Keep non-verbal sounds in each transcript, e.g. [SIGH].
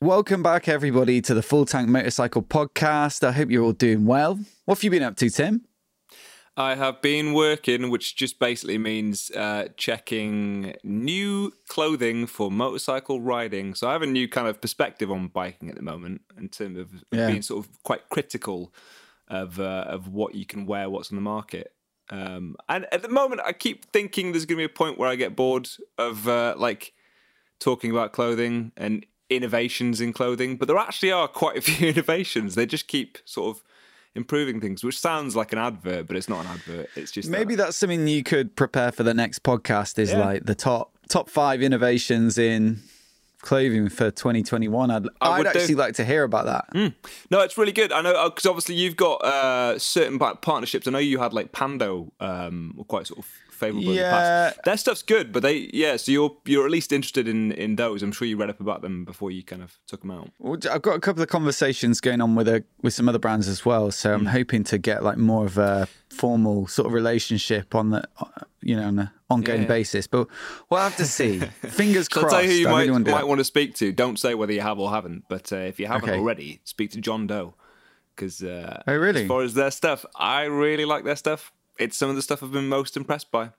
Welcome back, everybody, to the Full Tank Motorcycle Podcast. I hope you're all doing well. What have you been up to, Tim? I have been working, which just basically means uh, checking new clothing for motorcycle riding. So I have a new kind of perspective on biking at the moment in terms of Yeah. being sort of quite critical of uh, of what you can wear, what's on the market. Um, and at the moment, I keep thinking there's going to be a point where I get bored of uh, like talking about clothing and innovations in clothing, but there actually are quite a [LAUGHS] few innovations. They just keep sort of improving things, which sounds like an advert, but it's not an advert. It's just Maybe that. that's something you could prepare for the next podcast. Is Yeah. like the top top five innovations in clothing for 2021. I'd, I I'd would do. actually like to hear about that. No, it's really good. I know because obviously you've got uh, certain partnerships. I know you had like Pando, um, were quite sort of favourable in the past. Yeah. Their stuff's good, but they yeah. So you're you're at least interested in in those. I'm sure you read up about them before you kind of took them out. Well, I've got a couple of conversations going on with a, with some other brands as well, so Mm. I'm hoping to get like more of a formal sort of relationship on the uh, you know on an ongoing Yeah. basis. But we'll have to see. [LAUGHS] Fingers So I'll crossed. tell you who you I might, really want to might want to speak to. Don't say whether you have or haven't, but uh, if you haven't Okay. already, speak to John Doe because uh, Oh, really? as far as their stuff, I really like their stuff. It's some of the stuff I've been most impressed by.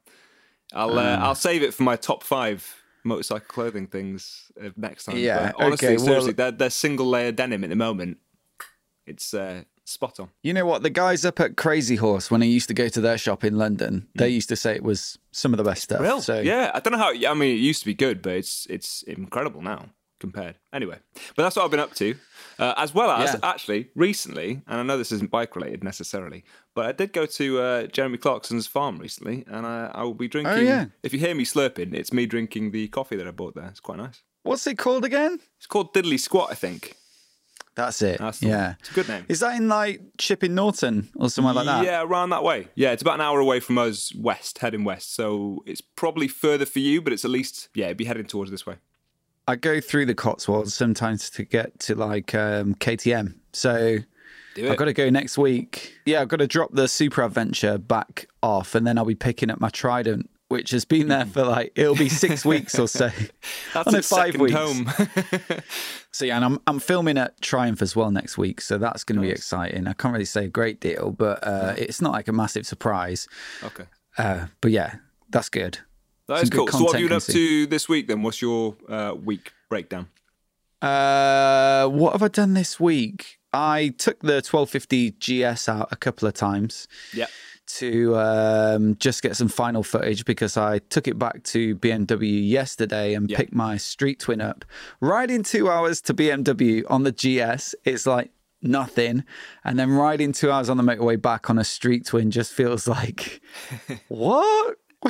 I'll uh, Ah. I'll save it for my top five motorcycle clothing things uh, next time. Yeah, But honestly, okay, well- seriously, their, their single layer denim at the moment, it's uh, spot on. You know what? The guys up at Crazy Horse, when I used to go to their shop in London, they used to say it was some of the best stuff. Real? So yeah, I don't know how. I mean, it used to be good, but it's it's incredible now compared. Anyway, but that's what I've been up to, uh, as well as Yeah. actually recently. And I know this isn't bike related necessarily, but I did go to uh, Jeremy Clarkson's farm recently, and I, I will be drinking. Oh, yeah. If you hear me slurping, it's me drinking the coffee that I bought there. It's quite nice. what's it called again? It's called Diddly Squat, I think. That's it. That's yeah. It's a good name. Is that in like Chipping Norton or somewhere like that? Yeah, around that way. Yeah, it's about an hour away from us west, heading west. So it's probably further for you, but it's at least yeah, it'd be heading towards this way. I go through the Cotswolds sometimes to get to like um, KTM. So I've got to go next week. Yeah, I've got to drop the Super Adventure back off, and then I'll be picking up my Trident, which has been there for like it'll be six [LAUGHS] weeks or so. That's no, its weeks. home. [LAUGHS] So yeah, and I'm I'm filming at Triumph as well next week, so that's going to be exciting. I can't really say a great deal, but uh, it's not like a massive surprise. okay. Uh, but yeah, that's good. That is cool. So what have you been up to this week then? What's your uh, week breakdown? Uh, what have I done this week? I took the 1250 GS out a couple of times Yeah. to um, just get some final footage because I took it back to BMW yesterday and picked my Street Twin up. Riding two hours to BMW on the GS, it's like nothing. And then riding two hours on the motorway back on a Street Twin just feels like, [LAUGHS] what? [LAUGHS]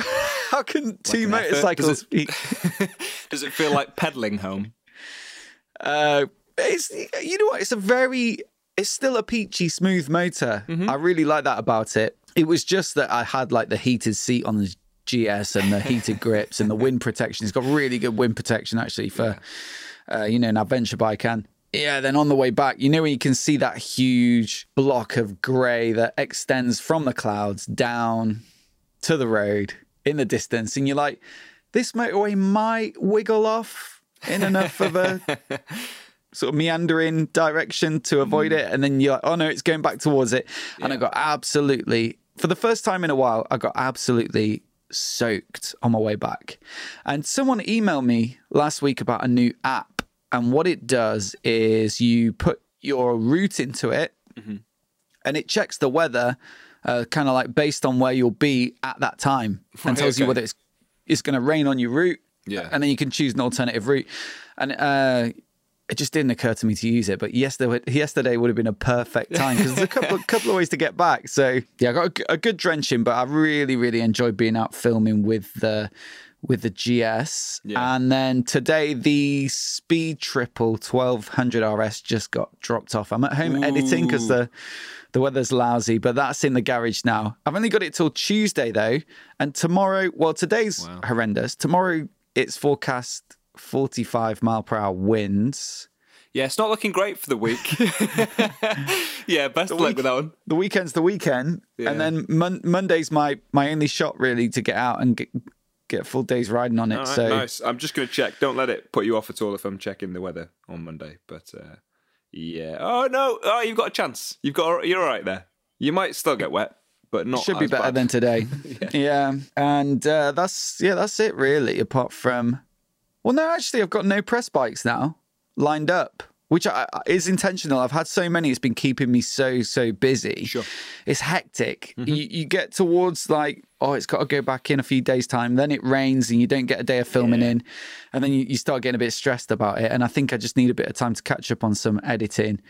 How can two effort. motorcycles Does be? [LAUGHS] Does it feel like pedaling home? Uh, it's you know what? It's a very it's still a peachy smooth motor. I really like that about it. It was just that I had like the heated seat on the GS and the [LAUGHS] heated grips and the wind protection. It's got really good wind protection actually for uh, you know an adventure bike and. Yeah, then on the way back, you know when you can see that huge block of grey that extends from the clouds down to the road in the distance, and you're like, this motorway might wiggle off in enough of a [LAUGHS] sort of meandering direction to avoid hmm. it. And then you're like, oh no, it's going back towards it. And I got absolutely, for the first time in a while, I got absolutely soaked on my way back. And someone emailed me last week about a new app. And what it does is you put your route into it mm-hmm. and it checks the weather uh, kind of like based on where you'll be at that time and tells you whether it's it's going to rain on your route Yeah. and then you can choose an alternative route and uh it just didn't occur to me to use it but yesterday yesterday would have been a perfect time because there's a couple [LAUGHS] couple of ways to get back so yeah i got a good drenching but i really really enjoyed being out filming with the with the gs Yeah. and then today the speed triple 1200 rs just got dropped off i'm at home editing because the the weather's lousy, but that's in the garage now. I've only got it till Tuesday though, and tomorrow. Well, today's horrendous. Tomorrow it's forecast 45 mile per hour winds. Yeah, it's not looking great for the week. [LAUGHS] [LAUGHS] yeah, best of luck with that one. The weekend's the weekend, Yeah. and then mon- Monday's my my only shot really to get out and get, get a full day's riding on it. Right, so nice. I'm just going to check. Don't let it put you off at all if I'm checking the weather on Monday. But uh, yeah. Oh no. Oh, you've got a chance. You've got. You're all right there. You might still get wet, but not. should be as better bad. than today. [LAUGHS] [LAUGHS] yeah. and uh, that's yeah, that's it really. Apart from, well, no, actually, I've got no press bikes now lined up, which I, is intentional. I've had so many; it's been keeping me so so busy. Sure. it's hectic. You, you get towards like, oh, it's got to go back in a few days' time. Then it rains and you don't get a day of filming in. And then you, you start getting a bit stressed about it. And I think I just need a bit of time to catch up on some editing.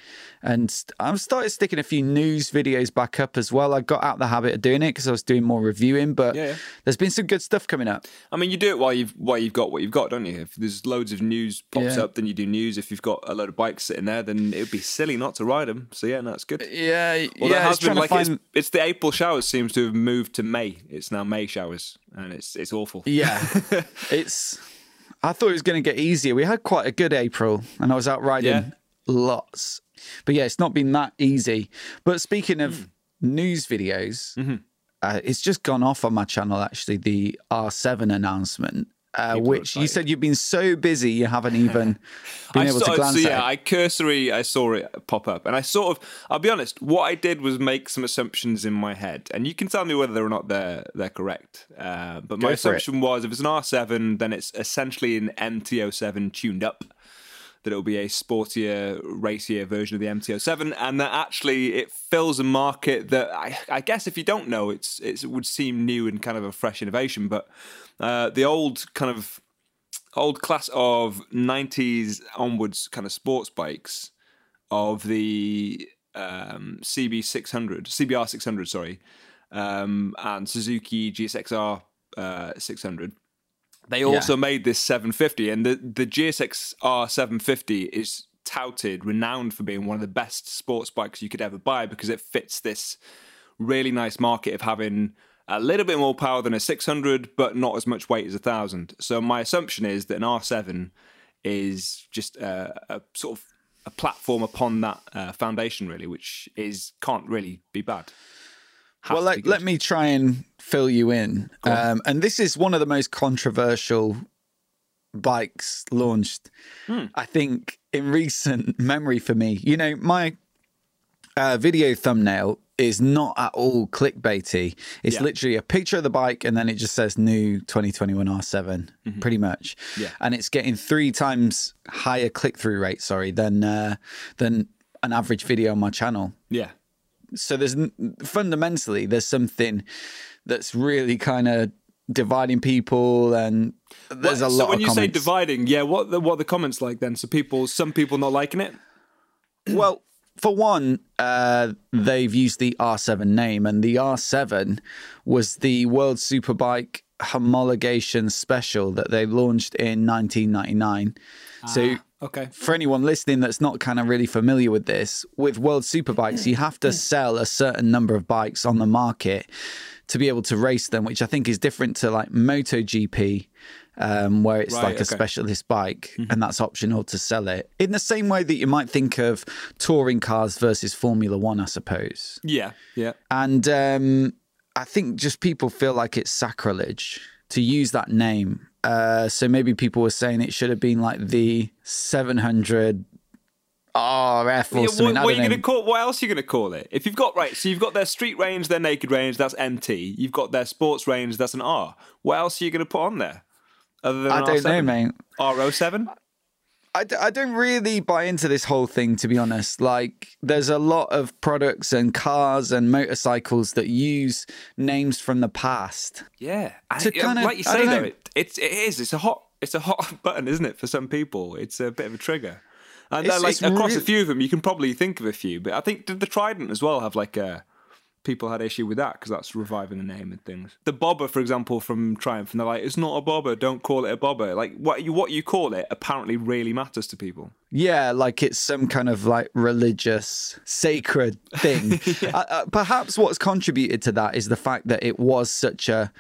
And I've started sticking a few news videos back up as well. I got out the habit of doing it because I was doing more reviewing, but Yeah, yeah. there's been some good stuff coming up. I mean, you do it while you've while you've got what you've got, don't you? If there's loads of news pops Yeah. up, then you do news. If you've got a load of bikes sitting there, then it would be silly not to ride them. So yeah, no, that's good. Yeah, Well, yeah, there has it's been like find. it's, it's the April showers seems to have moved to May. It's now May showers, and it's it's awful. Yeah, [LAUGHS] it's. I thought it was going to get easier. We had quite a good April, and I was out riding Yeah. lots. But yeah, it's not been that easy. But speaking of Hmm. news videos, Mm-hmm. uh, it's just gone off on my channel. Actually, the R7 announcement, uh, which you said you've been so busy you haven't [LAUGHS] even been I able to glance so at. yeah, it. I cursory I saw it pop up, and I sort of I'll be honest. What I did was make some assumptions in my head, and you can tell me whether or not they're they're correct. Uh, but my Go it. assumption was if it's an R7, then it's essentially an MT07 tuned up. That it'll be a sportier, racier version of the MT07, and that actually it fills a market that I, I guess if you don't know, it's, it's it would seem new and kind of a fresh innovation. But uh, the old kind of old class of 90s onwards kind of sports bikes of the um, CB600, CBR 600, sorry, um, and Suzuki GSXR uh, 600. They also made this 750, and the, the GSXR 750 is touted, renowned for being one of the best sports bikes you could ever buy because it fits this really nice market of having a little bit more power than a 600, but not as much weight as a 1000. So my assumption is that an R7 is just a, a sort of a platform upon that uh, foundation, really, which is can't really be bad. Has well, let, let me try and fill you in. Um, and this is one of the most controversial bikes launched, Hmm. I think, in recent memory for me. You know, my uh, video thumbnail is not at all clickbaity. It's Yeah. literally a picture of the bike and then it just says new 2021 R7, pretty much. Mm-hmm. Yeah. And it's getting three times higher click through rate, sorry, than uh, than an average video on my channel yeah, so there's fundamentally there's something that's really kind of dividing people and there's What- a so lot when of you comments. say dividing, yeah, what the, what are the comments like then? So people, some people not liking it. well for one uh, they've used the r7 name and the r7 was the world superbike homologation special that they launched in 1999 so Okay, for anyone listening that's not kind of really familiar with this, with World Superbikes, you have to sell a certain number of bikes on the market to be able to race them, which I think is different to like MotoGP, um, where it's Right, like a specialist bike and that's optional to sell it. In the same way that you might think of touring cars versus Formula One, I suppose. yeah, yeah, And um, I think just people feel like it's sacrilege to use that name. Uh, so maybe people were saying it should have been like the 700 RF or Yeah, something. what, what are you going to call? What else are you going to call it? If you've got right, so you've got their street range, their naked range, that's MT. You've got their sports range, that's an R. What else are you going to put on there? Other than I don't know, R7? mate. R07? I, d- I don't really buy into this whole thing, to be honest. Like, there's a lot of products and cars and motorcycles that use names from the past. Yeah, To it- kinda- like you say though, it, it's it is. It's a hot. It's a hot [LAUGHS] button, isn't it? For some people, it's a bit of a trigger. And It's- like across a few of them, you can probably think of a few. But I think did the Trident as well have like a people had issue with that because that's reviving the name and things. The bobber, for example, from Triumph, and they're like, it's not a bobber. Don't call it a bobber. Like what you what you call it apparently really matters to people. Yeah, like it's some kind of like religious, sacred thing. [LAUGHS] uh, uh, perhaps what's contributed to that is the fact that it was such a,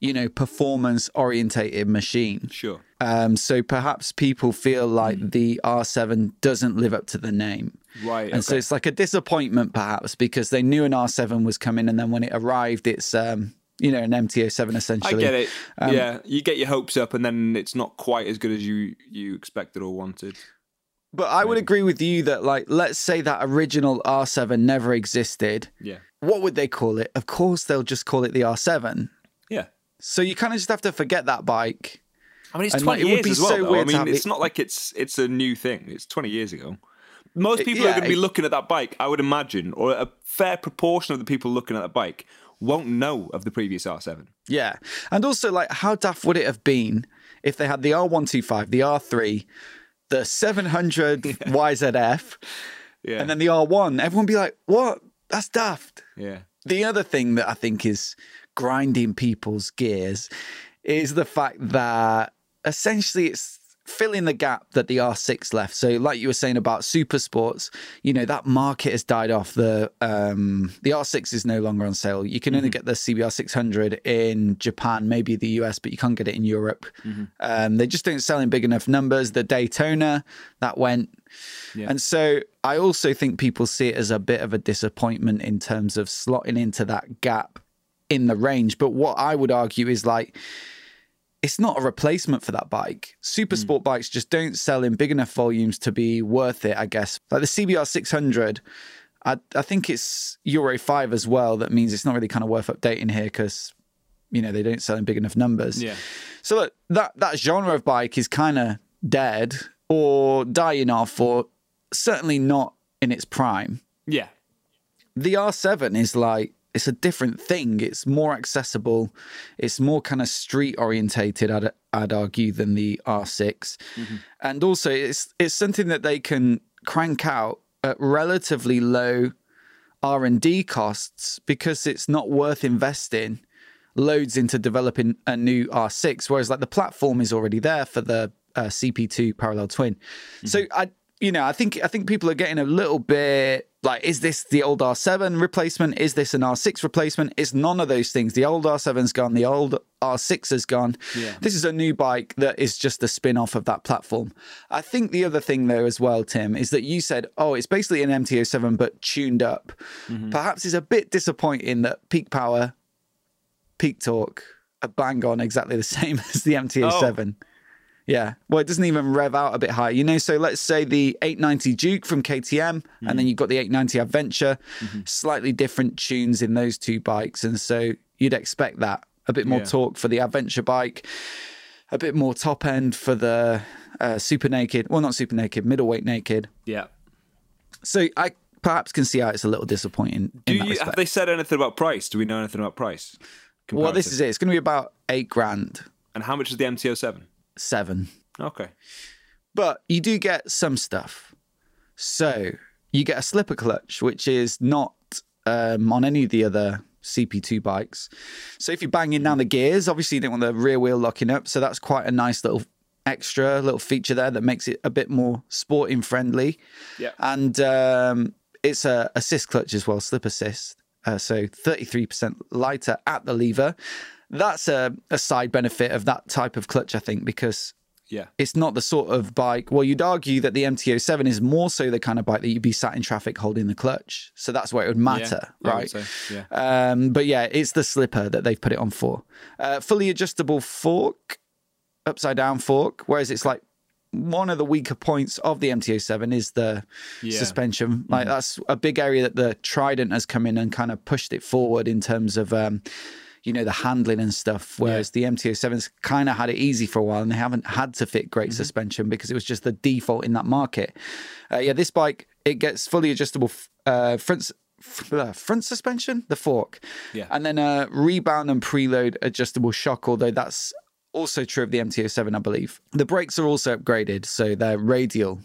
you know, performance orientated machine. Sure. Um, so perhaps people feel like the R7 doesn't live up to the name. Right. And so it's like a disappointment, perhaps, because they knew an R7 was coming, and then when it arrived, it's um, you know, an MT07 essentially. I get it. Um, yeah, you get your hopes up, and then it's not quite as good as you you expected or wanted. But I would agree with you that, like, let's say that original R7 never existed. Yeah, What would they call it? Of course, they'll just call it the R7. yeah. So you kind of just have to forget that bike. I mean, it's And, twenty like, it years be as well. so. I mean, it's it- not like it's it's a new thing. It's twenty years ago. Most people yeah, are going to be looking at that bike, I would imagine, or a fair proportion of the people looking at that bike won't know of the previous R7. Yeah. And also, like, how daft would it have been if they had the R125, the R3, the 700 [LAUGHS] YZF, Yeah, and then the R1? Everyone be like, what? That's daft. yeah, The other thing that I think is grinding people's gears is the fact that essentially it's filling the gap that the R6 left. So, like you were saying about super sports, you know that market has died off. The um, the R6 is no longer on sale. You can only get the CBR 600 in Japan, maybe the US, but you can't get it in Europe. Um, they just don't sell in big enough numbers. The Daytona that went. Yeah. And so I also think people see it as a bit of a disappointment in terms of slotting into that gap in the range. But what I would argue is like, it's not a replacement for that bike. Super hmm. sport bikes just don't sell in big enough volumes to be worth it, I guess. Like the CBR 600, I, I think it's Euro 5 as well. That means it's not really kind of worth updating here because, you know, they don't sell in big enough numbers. yeah. So look, that that genre of bike is kind of dead or dying off, or certainly not in its prime. Yeah, The R7 is like it's a different thing. It's more accessible. It's more kind of street orientated. I'd I'd argue than the R6, and also it's it's something that they can crank out at relatively low R and D costs because it's not worth investing loads into developing a new R6, whereas like the platform is already there for the uh, CP2 parallel twin. So I, you know, I think I think people are getting a little bit like, is this the old R7 replacement? Is this an R6 replacement? It's none of those things. The old R7's gone. The old R6 has gone. Yeah. This is a new bike that is just a spin off of that platform. I think the other thing though as well, Tim, is that you said, oh, it's basically an MT07 but tuned up. Mm-hmm. Perhaps it's a bit disappointing that peak power peak torque are bang on exactly the [LAUGHS] same as the MT07. Yeah. Well, it doesn't even rev out a bit higher. You know, so let's say the 890 Duke from KTM, and then you've got the 890 Adventure, slightly different tunes in those two bikes. And so you'd expect that a bit more Yeah. torque for the Adventure bike, a bit more top end for the uh, Super Naked. Well, not Super Naked, middleweight Naked. yeah. So I perhaps can see how it's a little disappointing. Do in that you respect. have they said anything about price? Do we know anything about price? well, this is it. It's going to be about eight grand, And how much is the MT07? Seven. Okay. But you do get some stuff. So you get a slipper clutch, which is not um, on any of the other CP2 bikes. So if you're banging down the gears, obviously you don't want the rear wheel locking up. So that's quite a nice little extra little feature there that makes it a bit more sporting friendly. Yeah. And um, it's a assist clutch as well, slip assist. Uh, so 33% lighter at the lever. That's a, a side benefit of that type of clutch, I think, because Yeah. it's not the sort of bike. Well, you'd argue that the MT07 is more so the kind of bike that you'd be sat in traffic holding the clutch. So that's where it would matter, Yeah, right? yeah. Um, but yeah, it's the slipper that they've put it on for. Uh, fully adjustable fork, upside down fork, whereas it's like one of the weaker points of the MT07 is the Yeah. suspension. Like that's a big area that the Trident has come in and kind of pushed it forward in terms of. Um, you know the handling and stuff whereas the MT07's kind of had it easy for a while and they haven't had to fit great suspension because it was just the default in that market. Uh, yeah this bike it gets fully adjustable uh, front uh, front suspension the fork. Yeah. and then a rebound and preload adjustable shock although that's also true of the MT07 I believe. The brakes are also upgraded so they're radial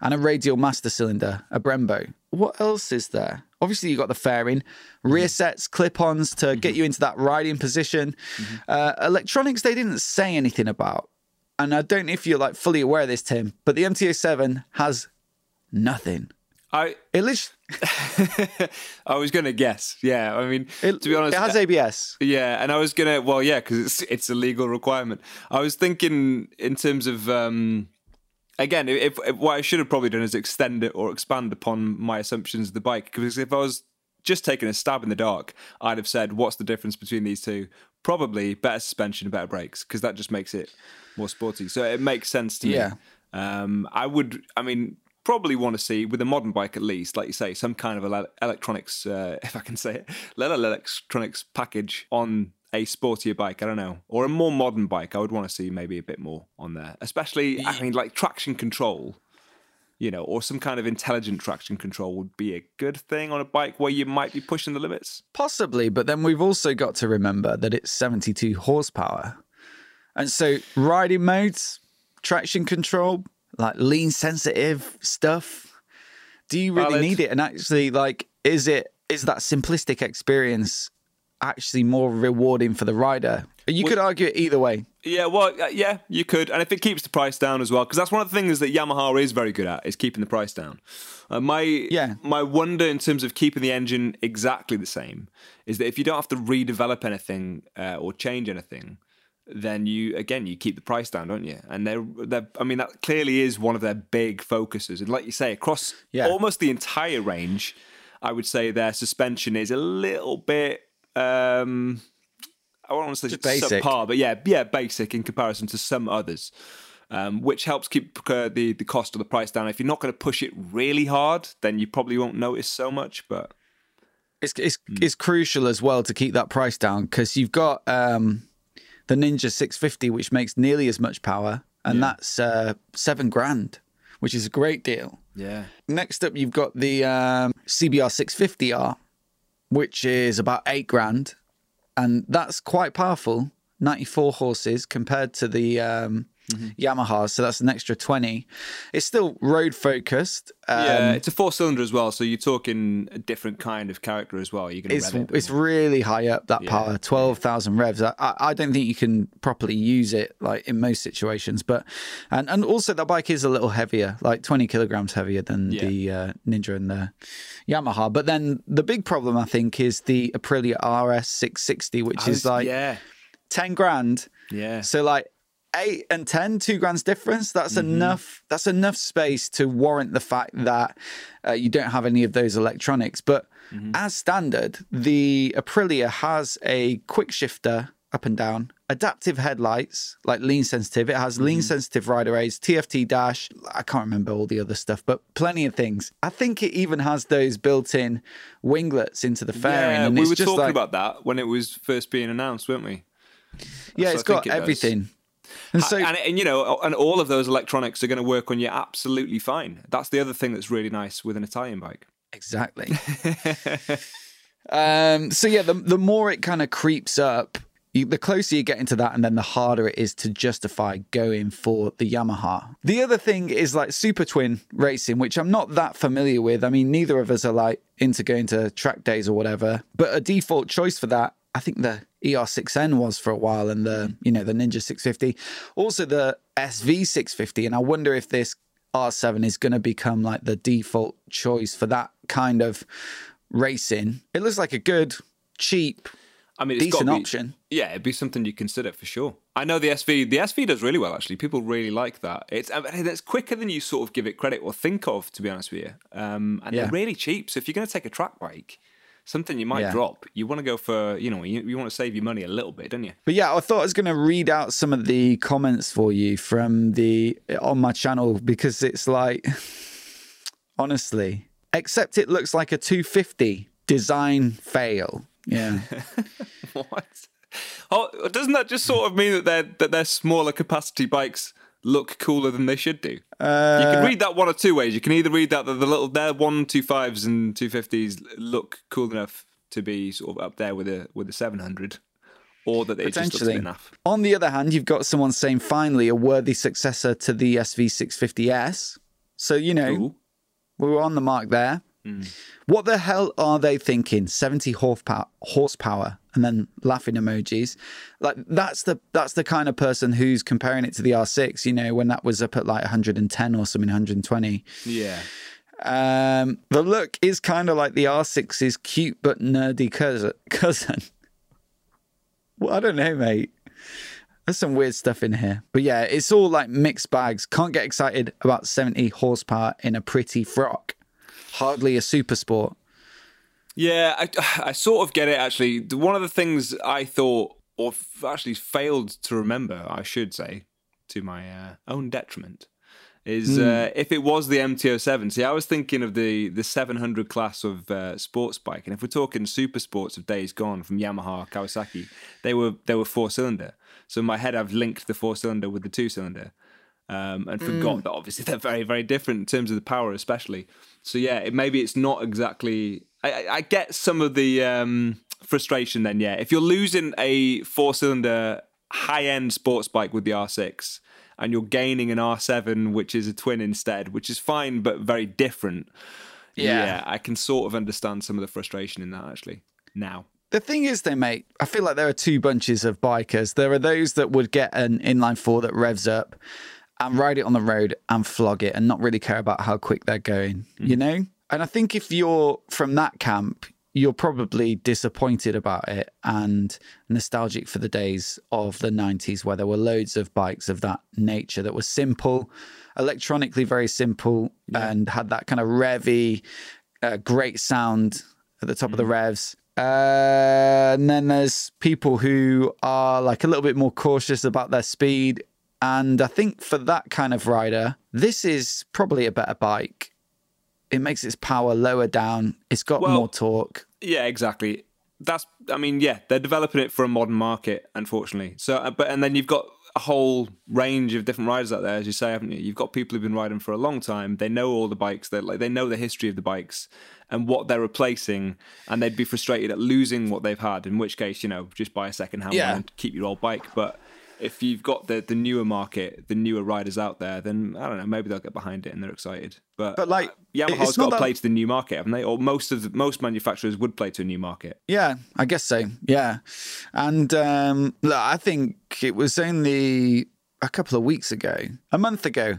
and a radial master cylinder, a Brembo. What else is there? Obviously, you got the fairing, rear sets, clip-ons to get you into that riding position. Uh, electronics, they didn't say anything about, and I don't know if you're like fully aware of this, Tim, but the MT07 has nothing. I It literally, [LAUGHS] I was gonna guess. Yeah. I mean, it, to be honest, it has ABS. Yeah, and I was gonna. Well, yeah, because it's it's a legal requirement. I was thinking in terms of um, again, if, if what I should have probably done is extend it or expand upon my assumptions of the bike. Because if I was just taking a stab in the dark, I'd have said, "What's the difference between these two? Probably better suspension, better brakes, because that just makes it more sporty." So it makes sense to Yeah. me. Um, I would, I mean, probably want to see with a modern bike at least, like you say, some kind of electronics, uh, [LAUGHS] if I can say it, electronics package on a sportier bike. I don't know, or a more modern bike. I would want to see maybe a bit more on there, especially. I mean, like traction control. You know, or some kind of intelligent traction control would be a good thing on a bike where you might be pushing the limits. Possibly, but then we've also got to remember that it's 72 horsepower. And so riding modes, traction control, like lean sensitive stuff, do you really Valid. need it? And actually, like, is it is that simplistic experience actually more rewarding for the rider? You could argue it either way. Yeah, well, uh, yeah, you could, and if it keeps the price down as well, because that's one of the things that Yamaha is very good at is keeping the price down. Uh, my Yeah. my wonder in terms of keeping the engine exactly the same is that if you don't have to redevelop anything uh, or change anything, then you again you keep the price down, don't you? And they're they're I mean that clearly is one of their big focuses, and like you say, across Yeah. almost the entire range, I would say their suspension is a little bit. Um, I want to say Just basic. subpar, but yeah, yeah, basic in comparison to some others, um, which helps keep uh, the the cost of the price down. If you're not going to push it really hard, then you probably won't notice so much. But It's it's, Hmm. it's crucial as well to keep that price down because you've got um, the Ninja 650, which makes nearly as much power, and that's uh, seven grand, which is a great deal. yeah, Next up, you've got the um, CBR 650R, which is about eight grand, and that's quite powerful. 94 horses compared to the um, Yamaha, so that's an extra 20. It's still road focused. Um, yeah, it's a four cylinder as well, so you're talking a different kind of character as well. You're to it's rev it it's really high up that power 12,000 revs I, I don't think you can properly use it like in most situations but and and also that bike is a little heavier like 20 kilograms heavier than Yeah. the uh, Ninja and the Yamaha but then the big problem I think is the Aprilia RS 660 which is like yeah, 10 grand yeah. so like eight and ten, two grand's difference. That's Mm-hmm. enough. That's enough space to warrant the fact that uh, you don't have any of those electronics. But Mm-hmm. as standard, the Aprilia has a quick shifter up and down, adaptive headlights, like lean sensitive. It has Mm-hmm. lean sensitive rider aids, TFT dash. I can't remember all the other stuff, but plenty of things. I think it even has those built-in winglets into the fairing. Yeah, and we were talking like, about that when it was first being announced, weren't we? yeah, it's got it does. And so, and, and you know, and all of those electronics are going to work on you absolutely fine. That's the other thing that's really nice with an Italian bike. Exactly. [LAUGHS] um, so yeah, the the more it kind of creeps up, you, the closer you get into that, and then the harder it is to justify going for the Yamaha. The other thing is like super twin racing, which I'm not that familiar with. I mean, neither of us are like into going to track days or whatever. But a default choice for that, I think the ER6N was for a while, and the you know the Ninja 650, also the SV 650, and I wonder if this R7 is going to become like the default choice for that kind of racing. It looks like a good, cheap, I mean, it's decent be, option. Yeah, it'd be something you consider for sure. I know the SV, the SV does really well actually. People really like that. It's I mean, it's quicker than you sort of give it credit or think of, to be honest with you. Um, and Yeah. they're really cheap. So if you're going to take a track bike, something you might Yeah. drop, you want to go for you know you, you want to save your money a little bit, don't you? But yeah, I thought I was going to read out some of the comments for you from the on my channel because it's like, [SIGHS] honestly, except it looks like a 250 design fail. Yeah. [LAUGHS] what? Oh, doesn't that just sort of mean that their that their smaller capacity bikes look cooler than they should do? you can uh, read that one or two ways. You can either read that that the little their one two fives and two fifties look cool enough to be sort of up there with a with a seven hundred, or that it just looks enough. On the other hand, you've got someone saying finally a worthy successor to the SV650S. So, you know, Ooh. we were on the mark there. What the hell are they thinking? 70 horsepower, horsepower and then laughing emojis. Like that's the that's the kind of person who's comparing it to the R6, you know, when that was up at like 110 or something 120. Yeah. Um, the look is kind of like the R6's cute but nerdy cousin. cousin. Well, I don't know, mate. There's some weird stuff in here. But yeah, it's all like mixed bags. Can't get excited about 70 horsepower in a pretty frock. Hardly a super sport. Yeah, I, [SIGHS] I sort of get it actually. One of the things I thought, or actually failed to remember, I should say, to my uh, own detriment, is Hmm. uh, if it was the MT07. See, I was thinking of the the 700 class of uh, sports bike, and if we're talking super sports of days gone from Yamaha, Kawasaki, they were they were four cylinder. So in my head, I've linked the four cylinder with the two cylinder. Um, and forgot that obviously [LAUGHS] they're very, very different in terms of the power, especially. So yeah, it, maybe it's not exactly. I, I, I get some of the um, frustration then. Yeah, if you're losing a four-cylinder high-end sports bike with the R6 and you're gaining an R7, which is a twin instead, which is fine but very different. Yeah. I can sort of understand some of the frustration in that actually now. The thing is, though, mate, I feel like there are two bunches of bikers. There are those that would get an inline four that revs up and ride it on the road and flog it and not really care about how quick they're going, you know? And I think if you're from that camp, you're probably disappointed about it and nostalgic for the days of the 90s where there were loads of bikes of that nature that were simple, electronically very simple, and had that kind of revy, uh, great sound at the top of the revs. Uh, and then there's people who are like a little bit more cautious about their speed. And I think for that kind of rider, this is probably a better bike. It makes its power lower down. It's got Well- more torque. Yeah, exactly. That's, I mean, yeah, they're developing it for a modern market, unfortunately. So, uh, but and then you've got a whole range of different riders out there, as you say, haven't you? You've got people who've been riding for a long time. They know all the bikes. They like they know the history of the bikes and what they're replacing, and they'd be frustrated at losing what they've had. In which case, you know, just buy a second hand Yeah. one and keep your old bike. But if you've got the the newer market, the newer riders out there, then I don't know, maybe they'll get behind it and they're excited. But But, like, uh, Yamaha's got to that- play to the new market, haven't they? Or most of the, most manufacturers would play to a new market. Yeah, I guess so. Yeah. And um, look, I think it was only a couple of weeks ago, a month ago,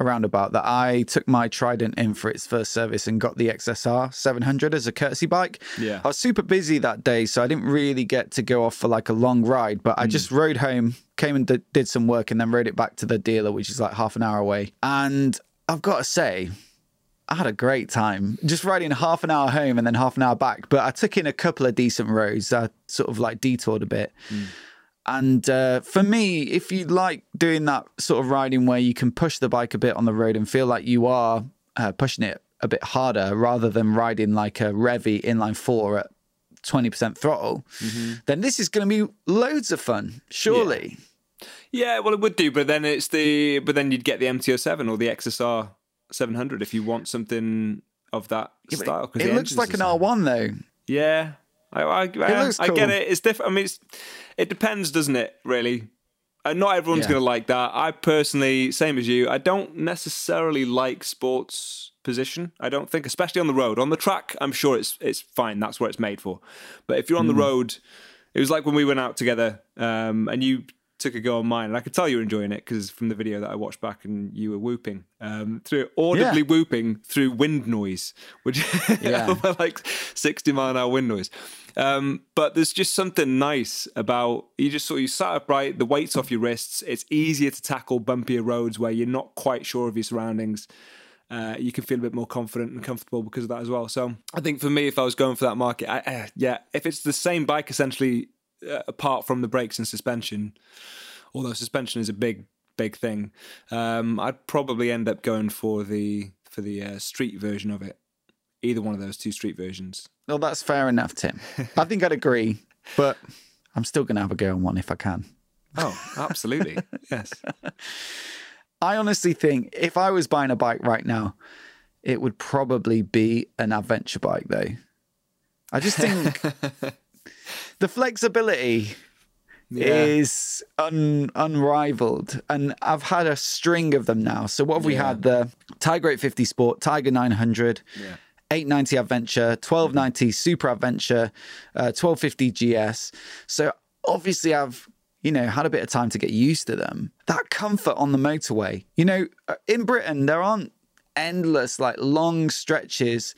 around about that I took my Trident in for its first service and got the XSR 700 as a courtesy bike. Yeah. I was super busy that day, so I didn't really get to go off for like a long ride, but I hmm. just rode home, came and d- did some work, and then rode it back to the dealer, which is like half an hour away. And I've got to say, I had a great time just riding half an hour home and then half an hour back. But I took in a couple of decent roads. I sort of like detoured a bit. Hmm. And uh, for me, if you like doing that sort of riding where you can push the bike a bit on the road and feel like you are uh, pushing it a bit harder rather than riding like a Revy inline four at 20% throttle, then this is going to be loads of fun, surely. Yeah, well, it would do, but then it's the but then you'd get the MT07 or the XSR 700 if you want something of that style. It looks like an. R1 though. Yeah, I I, I, I get it. It's different. I mean, it's, it depends, doesn't it? Really. Uh, not everyone's Yeah. going to like that. I personally, same as you, I don't necessarily like sports position. I don't think, especially on the road. On the track, I'm sure it's it's fine. That's what it's made for. But if you're on the road, it was like when we went out together, um, and you took a go on mine, and I could tell you were enjoying it because from the video that I watched back, and you were whooping um, through audibly Yeah. whooping through wind noise, which [LAUGHS] Yeah. [LAUGHS] like 60 mile an hour wind noise. Um, but there's just something nice about you just sort of you sat upright, the weight's off your wrists. It's easier to tackle bumpier roads where you're not quite sure of your surroundings. Uh, you can feel a bit more confident and comfortable because of that as well. So I think for me, if I was going for that market, I, uh, yeah, if it's the same bike essentially, uh, apart from the brakes and suspension, although suspension is a big, big thing, um, I'd probably end up going for the for the uh, street version of it. Either one of those two street versions. Well, that's fair enough, Tim. I think I'd agree, but I'm still going to have a go on one if I can. Oh, absolutely. [LAUGHS] yes. I honestly think if I was buying a bike right now, it would probably be an adventure bike, though. I just think [LAUGHS] the flexibility is un, unrivaled, and I've had a string of them now. So what have we Yeah. had? The Tiger 850 Sport, Tiger 900. Yeah. 890 Adventure, 1290 Super Adventure, uh, 1250 GS. So obviously, I've you know had a bit of time to get used to them. That comfort on the motorway, you know, uh, in Britain there aren't endless like long stretches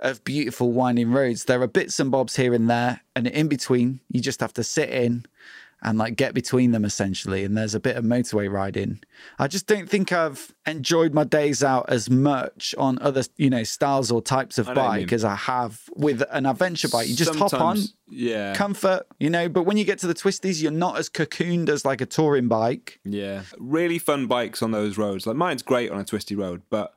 of beautiful winding roads. There are bits and bobs here and there, and in between, you just have to sit in and like get between them essentially. And there's a bit of motorway riding. I just don't think I've enjoyed my days out as much on other, you know, styles or types of I know what you bike as I have with an adventure bike. You just hop on, Yeah. comfort, you know. But when you get to the twisties, you're not as cocooned as like a touring bike. Yeah. Really fun bikes on those roads. Like mine's great on a twisty road, but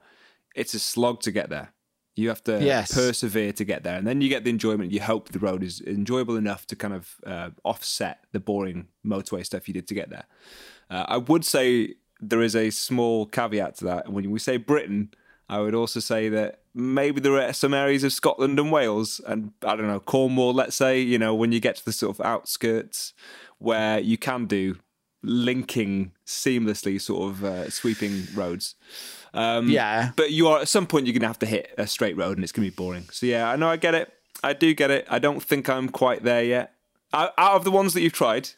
it's a slog to get there. You have to Yes. persevere to get there, and then you get the enjoyment. You hope the road is enjoyable enough to kind of uh, offset the boring motorway stuff you did to get there. Uh, I would say there is a small caveat to that. And when we say Britain, I would also say that maybe there are some areas of Scotland and Wales, and I don't know Cornwall. Let's say you know when you get to the sort of outskirts where you can do linking seamlessly sort of uh, sweeping roads. Um, Yeah. but you are at some point you're gonna have to hit a straight road and it's gonna be boring. So yeah, I know I get it. I do get it. I don't think I'm quite there yet. Out, out of the ones that you've tried,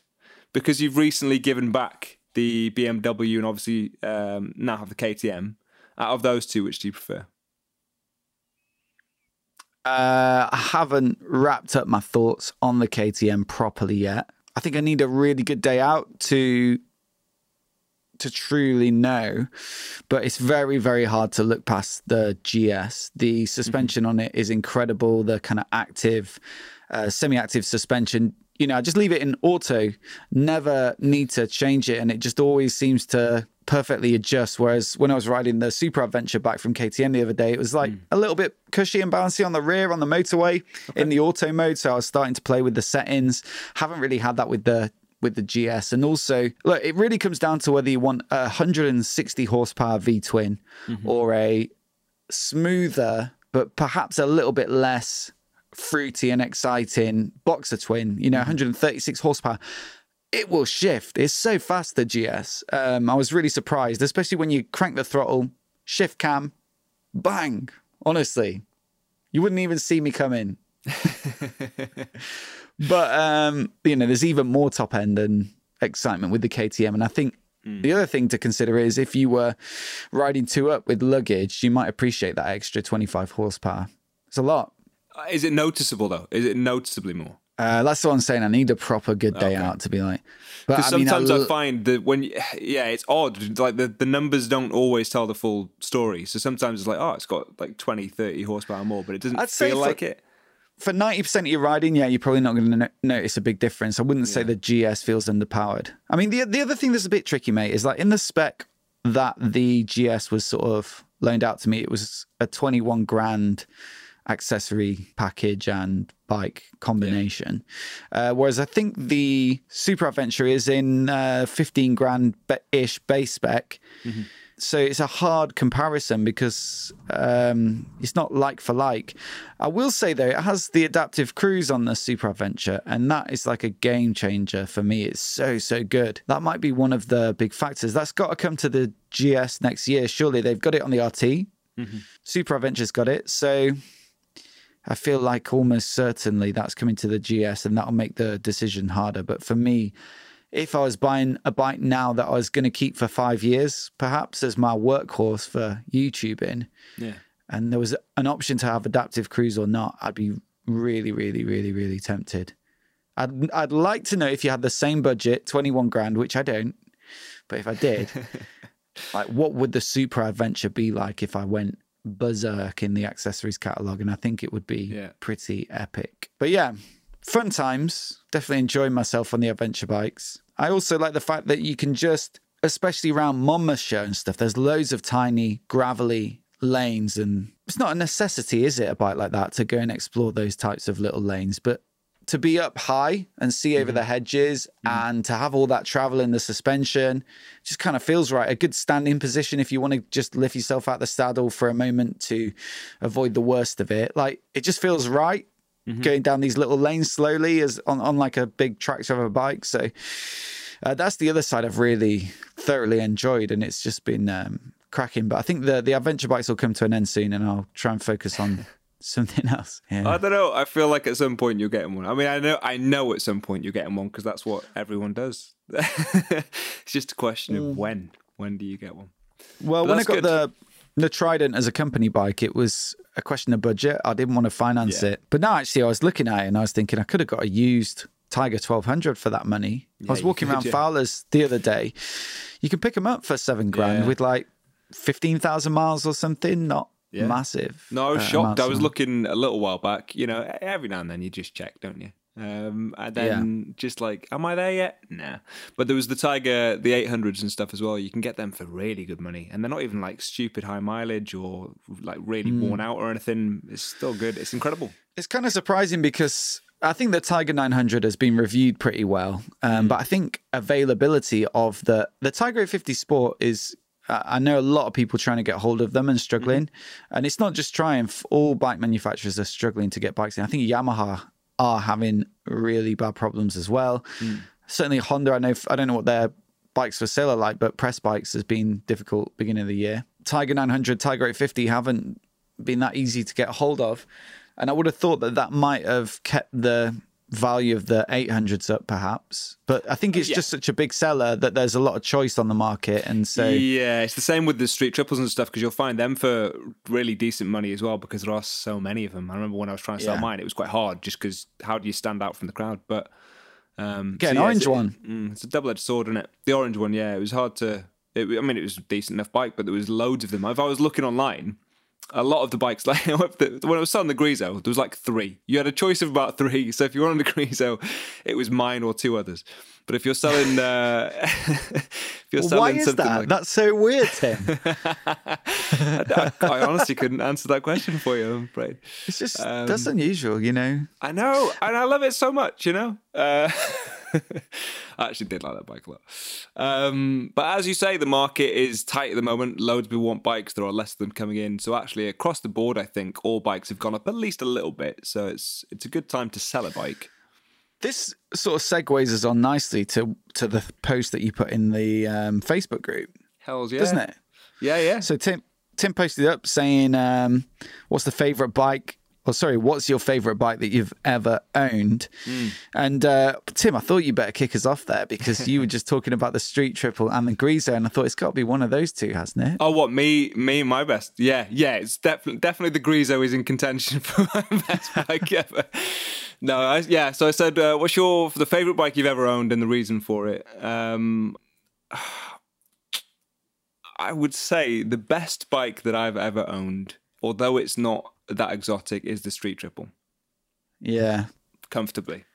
because you've recently given back the BMW and obviously um, now have the KTM. Out of those two, which do you prefer? Uh, I haven't wrapped up my thoughts on the KTM properly yet. I think I need a really good day out to to truly know, but it's very very hard to look past the GS. The suspension on it is incredible. The kind of active, uh, semi-active suspension. You know, I just leave it in auto. Never need to change it, and it just always seems to perfectly adjust. Whereas when I was riding the Super Adventure back from KTM the other day, it was like a little bit cushy and bouncy on the rear on the motorway in the auto mode. So I was starting to play with the settings. Haven't really had that with the with the GS. And also, look, it really comes down to whether you want a 160 horsepower V twin or a smoother, but perhaps a little bit less fruity and exciting boxer twin, you know, 136 horsepower. It will shift. It's so fast, the GS. Um, I was really surprised, especially when you crank the throttle, shift cam, bang. Honestly, you wouldn't even see me come in. [LAUGHS] but um, you know, there's even more top end and excitement with the KTM, and I think the other thing to consider is if you were riding two up with luggage, you might appreciate that extra 25 horsepower. It's a lot. Uh, Is it noticeable though? Is it noticeably more? Uh, that's what I'm saying. I need a proper good day Okay. out to be like. But Because I mean, sometimes I, l- find that when, you- yeah, it's odd. Like the, the numbers don't always tell the full story. So sometimes it's like, oh, it's got like 20, 30 horsepower more, but it doesn't I'd feel for- like it. For 90% of your riding, yeah, you're probably not going to no- notice a big difference. I wouldn't say the GS feels underpowered. I mean, the the other thing that's a bit tricky, mate, is like in the spec that the GS was sort of loaned out to me, it was a 21 grand accessory package and bike combination. Uh, whereas I think the Super Adventure is in uh, 15 grand ish base spec. So it's a hard comparison because um, it's not like for like. I will say though, it has the adaptive cruise on the Super Adventure, and that is like a game changer for me. It's so so good. That might be one of the big factors. That's got to come to the GS next year. Surely they've got it on the RT. Super Adventure's got it, so I feel like almost certainly that's coming to the GS, and that'll make the decision harder. But for me, if I was buying a bike now that I was going to keep for five years, perhaps as my workhorse for YouTubing, Yeah. and there was an option to have adaptive cruise or not, I'd be really, really, really, really tempted. I'd I'd like to know if you had the same budget, twenty one grand, which I don't, but if I did, [LAUGHS] like what would the Super Adventure be like if I went berserk in the accessories catalog? And I think it would be Yeah. pretty epic. But yeah, fun times. Definitely enjoying myself on the adventure bikes. I also like the fact that you can just, especially around Monmouthshire and stuff, there's loads of tiny, gravelly lanes. And it's not a necessity, is it, a bike like that, to go and explore those types of little lanes? But to be up high and see over mm-hmm. the hedges mm-hmm. and to have all that travel in the suspension just kind of feels right. A good standing position if you want to just lift yourself out the saddle for a moment to avoid the worst of it. Like it just feels right going down these little lanes slowly as on, on like a big tractor of a bike. So uh, that's the other side I've really thoroughly enjoyed, and it's just been um, cracking. But I think the the adventure bikes will come to an end soon, and I'll try and focus on [LAUGHS] something else. Yeah. I don't know. I feel like at some point you're getting one. I mean, I know, I know at some point you're getting one because that's what everyone does. [LAUGHS] it's just a question Mm. of when. When do you get one? Well, But when I got good. the the Trident as a company bike, it was a question of budget. I didn't want to finance Yeah. it, but now actually I was looking at it and I was thinking I could have got a used Tiger 1200 for that money. I was walking could, around yeah. Fowler's the other day. You can pick them up for seven grand Yeah. with like 15,000 miles or something. Not Yeah. massive. No, I was uh, shocked. I was looking a little while back. You know, every now and then you just check, don't you? Um, and then just like, am I there yet? Nah. But there was the Tiger, the 800s and stuff as well. You can get them for really good money, and they're not even like stupid high mileage or like really Hmm. worn out or anything. It's still good. It's incredible. It's kind of surprising because I think the Tiger 900 has been reviewed pretty well, um, but I think availability of the the Tiger 850 Sport is. I I know a lot of people trying to get hold of them and struggling, and it's not just Triumph. All bike manufacturers are struggling to get bikes in. I think Yamaha are having really bad problems as well. Mm. Certainly Honda. I know. I don't know what their bikes for sale are like, but press bikes has been difficult beginning of the year. Tiger 900, Tiger 850 haven't been that easy to get hold of. And I would have thought that that might have kept the value of the 800s up, perhaps. But I think it's Yeah. just such a big seller that there's a lot of choice on the market. And so, yeah, it's the same with the street triples and stuff because you'll find them for really decent money as well because there are so many of them. I remember when I was trying to sell Yeah. mine, it was quite hard just because how do you stand out from the crowd? But um, Get an yeah, orange it's- one. Mm, it's a double-edged sword, isn't it? The orange one, yeah, it was hard to. It, I mean, it was a decent enough bike, but there was loads of them. If I was looking online, a lot of the bikes, [LAUGHS] like when I was selling the Griso, there was like three. You had a choice of about three. So if you were on the [LAUGHS] Griso, it was mine or two others. But if you're selling, uh, [LAUGHS] if you're Well, selling why is something that? like That's so weird, Tim. I, I honestly couldn't answer that question for you. I'm afraid. It's just, Um, that's unusual, you know? I know, and I love it so much. You know, uh, [LAUGHS] I actually did like that bike a lot. Um, but as you say, the market is tight at the moment. Loads of people want bikes. There are less of them coming in. So actually, across the board, I think all bikes have gone up at least a little bit. So it's it's a good time to sell a bike. This sort of segues us on nicely to, to the post that you put in the um, Facebook group, Hell's yeah, doesn't it? Yeah, yeah. So Tim Tim posted up saying, um, "What's the favorite bike?" Or sorry, what's your favorite bike that you've ever owned? And uh, Tim, I thought you better kick us off there because you were [LAUGHS] just talking about the Street Triple and the Griso, and I thought it's got to be one of those two, hasn't it? Oh, what me? Me, my best. Yeah, yeah. It's definitely definitely the Griso is in contention [LAUGHS] for my best bike ever. No, I, yeah. So I said, uh, what's your the favorite bike you've ever owned and the reason for it? Um, [SIGHS] I would say the best bike that I've ever owned, although it's not that exotic, is the Street Triple Yeah, comfortably.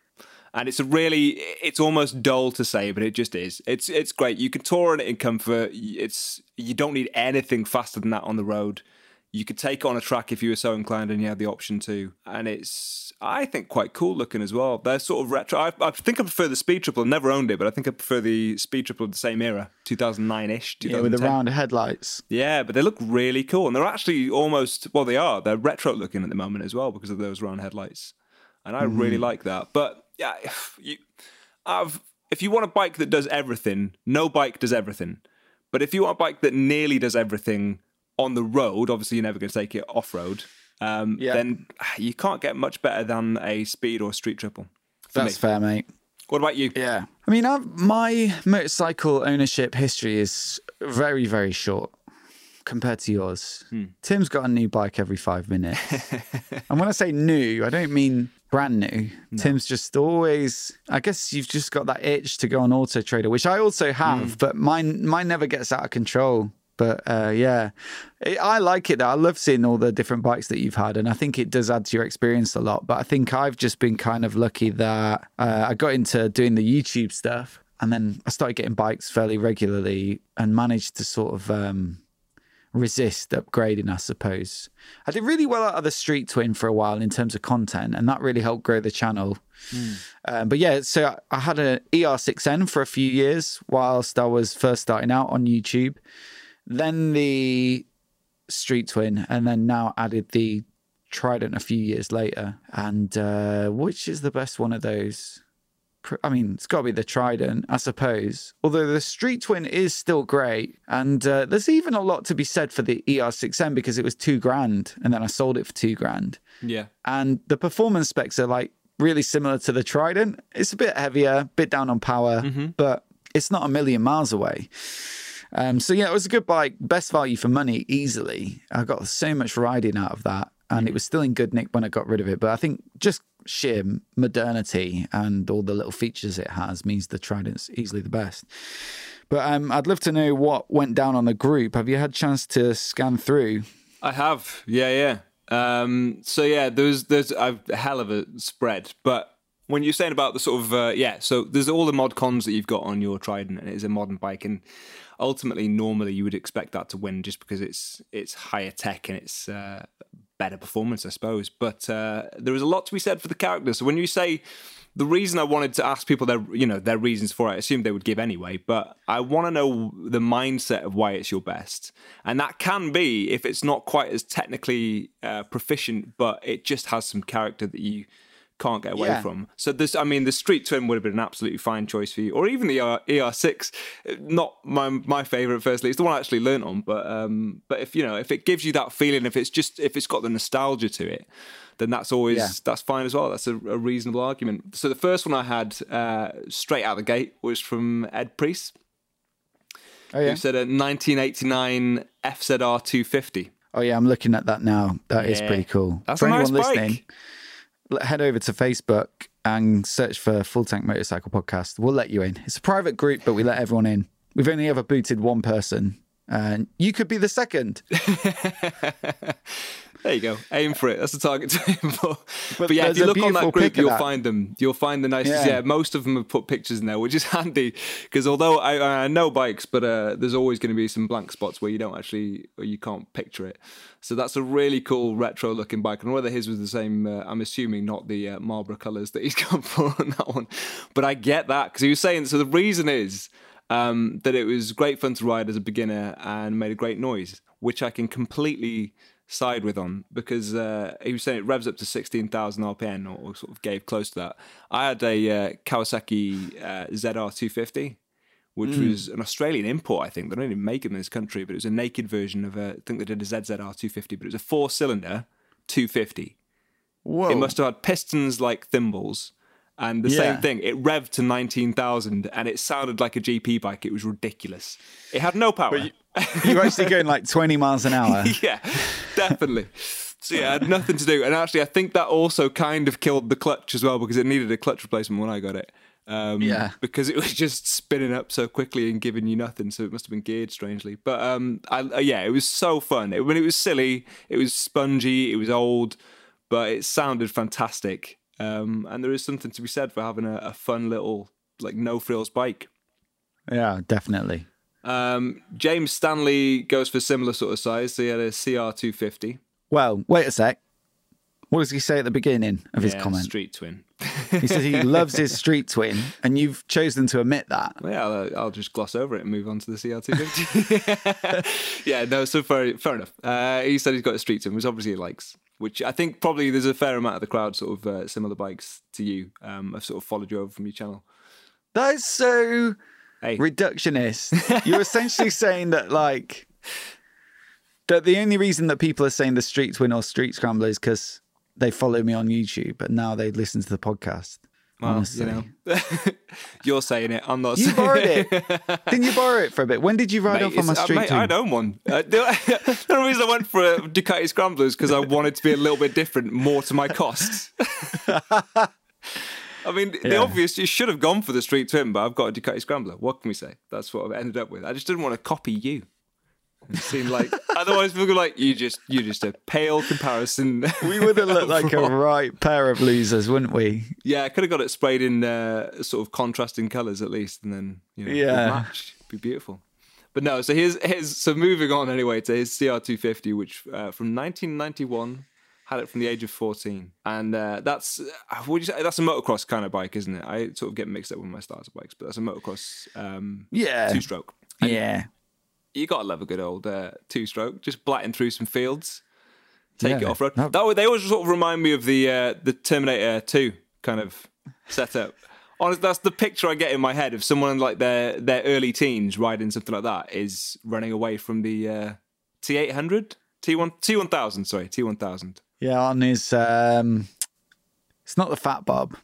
And it's a really, it's almost dull to say, but it just is. It's it's great. You can tour on it in comfort. It's you don't need anything faster than that on the road. You could take on a track if you were so inclined, and you had the option to. And it's, I think, quite cool looking as well. They're sort of retro. I, I think I prefer the Speed Triple. I've never owned it, but I think I prefer the Speed Triple of the same era, 2009 ish, yeah, with the round headlights. Yeah, but they look really cool, and they're actually almost well, they are. They're retro looking at the moment as well because of those round headlights, and I really mm. like that. But yeah, if you, I've if you want a bike that does everything, no bike does everything. But if you want a bike that nearly does everything on the road, obviously you're never going to take it off road. Um, Yeah. Then you can't get much better than a speed or street triple. That's me. fair, mate. What about you? Yeah. I mean, I've, my motorcycle ownership history is very, very short compared to yours. Tim's got a new bike every five minutes. [LAUGHS] and when I say new, I don't mean brand new. Tim's just always, I guess you've just got that itch to go on Auto Trader, which I also have, but mine, mine never gets out of control. But uh, yeah, it, I like it. Though. I love seeing all the different bikes that you've had, and I think it does add to your experience a lot. But I think I've just been kind of lucky that uh, I got into doing the YouTube stuff, and then I started getting bikes fairly regularly, and managed to sort of um, resist upgrading. I suppose I did really well out of the Street Twin for a while in terms of content, and that really helped grow the channel. Um, but yeah, so I had an ER6N for a few years whilst I was first starting out on YouTube. Then the Street Twin, and then now added the Trident a few years later. And uh, which is the best one of those? I mean, it's got to be the Trident, I suppose. Although the Street Twin is still great, and uh, there's even a lot to be said for the ER6N because it was two grand, and then I sold it for two grand Yeah. and the performance specs are like really similar to the Trident. It's a bit heavier, bit down on power, but it's not a million miles away. Um, so yeah, it was a good bike, best value for money easily. I got so much riding out of that. and it was still in good nick when I got rid of it. But I think just sheer modernity and all the little features it has means the Trident's easily the best. But um, I'd love to know what went down on the group. Have you had a chance to scan through? I have, yeah, yeah. Um, so yeah, there's there's a hell of a spread, but when you're saying about the sort of uh, yeah, so there's all the mod cons that you've got on your Trident, and it is a modern bike, and ultimately, normally you would expect that to win just because it's it's higher tech and it's uh, better performance, I suppose. But uh, there is a lot to be said for the character. So when you say the reason I wanted to ask people their you know their reasons for it, I assume they would give anyway. But I want to know the mindset of why it's your best, and that can be if it's not quite as technically uh, proficient, but it just has some character that you can't get away yeah. from. So this, I mean, the Street Twin would have been an absolutely fine choice for you, or even the ER, ER6. Not my my favorite. Firstly, it's the one I actually learned on, but um, but if you know, if it gives you that feeling, if it's just if it's got the nostalgia to it, then that's always yeah. that's fine as well. That's a, a, reasonable argument. So the first one I had uh, straight out the gate was from Ed Priest. Oh yeah, who said a 1989 FZR 250. Oh yeah, I'm looking at that now. That yeah. is pretty cool. That's For a nice bike head over to Facebook and search for Full Tank Motorcycle Podcast. We'll let you in. It's a private group, but we let everyone in. We've only ever booted one person, and you could be the second. [LAUGHS] There you go. Aim for it. That's the target to aim for. But, but yeah, if you look on that group, you'll that. find them. You'll find the nicest. Yeah. yeah. most of them have put pictures in there, which is [LAUGHS] handy because although I, I, know bikes, but uh, there's always going to be some blank spots where you don't actually, or you can't picture it. So that's a really cool retro looking bike. And whether his was the same, uh, I'm assuming not the uh, Marlboro colours that he's [LAUGHS] gone for on that one. But I get that because he was saying, so the reason is um, that it was great fun to ride as a beginner and made a great noise, which I can completely side with on because uh, he was saying it revs up to 16,000 RPM or, or, sort of gave close to that. I had a uh, Kawasaki uh, ZR250, which mm. was an Australian import, I think. They don't even make them in this country, but it was a naked version of a, I think they did a ZZR250, but it was a four cylinder 250. Whoa. It must have had pistons like thimbles and the yeah. same thing. It revved to 19,000 and it sounded like a GP bike. It was ridiculous. It had no power. You, you were actually going like 20 miles an hour. [LAUGHS] yeah, definitely. So yeah, it had nothing to do. And actually, I think that also kind of killed the clutch as well because it needed a clutch replacement when I got it. Um, yeah. Because it was just spinning up so quickly and giving you nothing. So it must have been geared strangely. But um, I, uh, yeah, it was so fun. It, when it was silly, it was spongy, it was old, but it sounded fantastic. Um, and there is something to be said for having a, a fun little like no frills bike. Yeah, definitely. Um, James Stanley goes for similar sort of size, so he had a CR250. Well, wait a sec. What does he say at the beginning of his comment? Street twin. he says he [LAUGHS] loves his street twin, and you've chosen to omit that. Well, yeah, I'll, I'll, just gloss over it and move on to the CR250. [LAUGHS] yeah, no, so fair, fair enough. Uh, he said he's got a street twin, which obviously he likes which I think probably there's a fair amount of the crowd sort of uh, similar bikes to you. Um, I've sort of followed you over from your channel. That is so hey. reductionist. [LAUGHS] You're essentially saying that like that the only reason that people are saying the street twin or street scrambler is because they follow me on YouTube but now they listen to the podcast. Well, you know, [LAUGHS] you're saying it. I'm not. You saying borrowed it. Didn't you borrow it for a bit? When did you ride mate, off on my uh, street? Uh, mate, I own one. Uh, [LAUGHS] the, the reason I went for a Ducati Scrambler is because I wanted to be a little bit different, more to my costs. [LAUGHS] I mean, yeah. the obvious, you should have gone for the Street Twin, but I've got a Ducati Scrambler. What can we say? That's what I've ended up with. I just didn't want to copy you. It seemed like [LAUGHS] otherwise people like you just you just a pale comparison. [LAUGHS] We would have looked [LAUGHS] like a right pair of losers, wouldn't we? Yeah, I could have got it sprayed in uh, sort of contrasting colours at least, and then you know, yeah, match be beautiful. But no, so here's here's so moving on anyway to his CR250, which uh, from 1991 had it from the age of 14 and uh, that's uh, would you say? That's a motocross kind of bike isn't it? I sort of get mixed up with my starter bikes but that's a motocross um, yeah. two stroke yeah you gotta love a good old uh, two stroke, just blatting through some fields, take yeah, it off road. No. That they always sort of remind me of the uh, the Terminator Two kind of setup. [LAUGHS] Honestly, that's the picture I get in my head of someone in like their their early teens riding something like that is running away from the uh, T eight hundred, T one T one thousand, sorry, T one thousand. Yeah, on his um, it's not the Fat Bob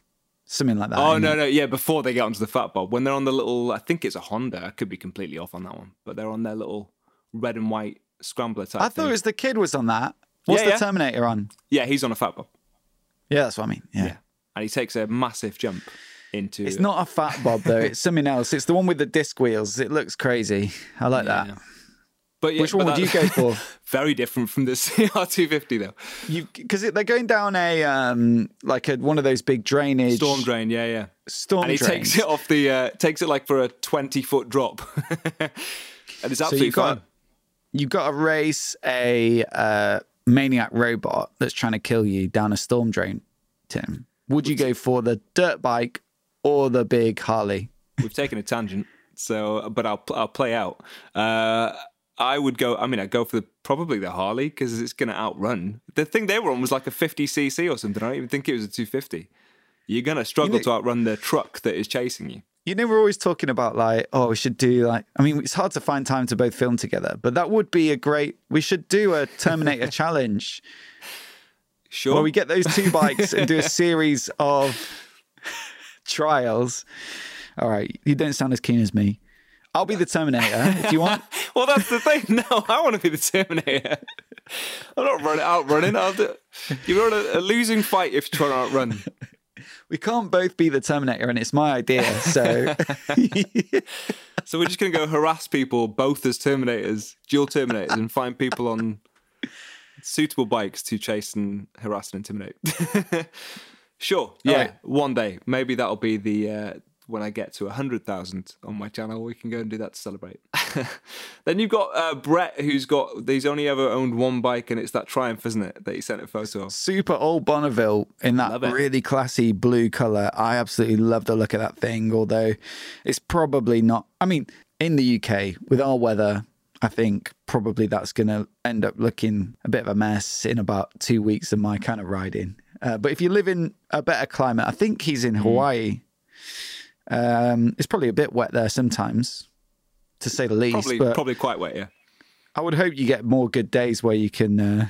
something like that. Oh no, it? no, yeah. Before they get onto the Fat Bob, when they're on the little, I think it's a Honda. I could be completely off on that one, but they're on their little red and white scrambler type. I thought thing. it was the kid was on that. What's Yeah, the yeah. Terminator on? Yeah, he's on a fat bob. Yeah, that's what I mean. Yeah. Yeah. And he takes a massive jump into. It's not a fat bob though. It's something else. It's the one with the disc wheels. It looks crazy. I like that. But yeah, Which one but would you go for? [LAUGHS] Very different from the [LAUGHS] CR250 though. You because they're going down a um like a one of those big drainage Storm drain, yeah, yeah. storm And he drains. takes it off the uh, takes it like for a 20 foot drop. [LAUGHS] and it's So absolutely you've got you've got to race a uh, maniac robot that's trying to kill you down a storm drain. Tim, would you go for the dirt bike or the big Harley? We've taken a tangent, so but I'll I'll play out. Uh, I would go. I mean, I'd go for the, probably the Harley because it's going to outrun. The thing they were on was like a 50 cc or something. I don't even think it was a 250. You're going to struggle know- to outrun the truck that is chasing you. You know, we're always talking about like, oh, we should do like. I mean, it's hard to find time to both film together, but that would be a great. We should do a Terminator [LAUGHS] challenge Sure. where we get those two bikes and do a [LAUGHS] series of trials. All right, you don't sound as keen as me. I'll be the Terminator if you want. [LAUGHS] well, that's the thing. No, I want to be the Terminator. I'm not running outrunning. I'll do, you're on a, a losing fight if you're trying to outrun. [LAUGHS] We can't both be the Terminator, and it's my idea. So [LAUGHS] So we're just going to go harass people both as Terminators, dual Terminators, and find people on suitable bikes to chase and harass and intimidate. sure, yeah, right. one day maybe that'll be the uh, when I get to hundred thousand on my channel, we can go and do that to celebrate. [LAUGHS] then you've got uh, Brett, who's got he's only ever owned one bike, and it's that Triumph, isn't it? That he sent a photo of. super old Bonneville in that really classy blue color. I absolutely love the look of that thing. Although it's probably not. I mean, in the UK with our weather. I think probably that's going to end up looking a bit of a mess in about two weeks of my kind of riding. Uh, but if you live in a better climate, I think he's in Hawaii. Um, it's probably a bit wet there sometimes, to say the least. Probably, but probably quite wet, yeah. I would hope you get more good days where you can uh,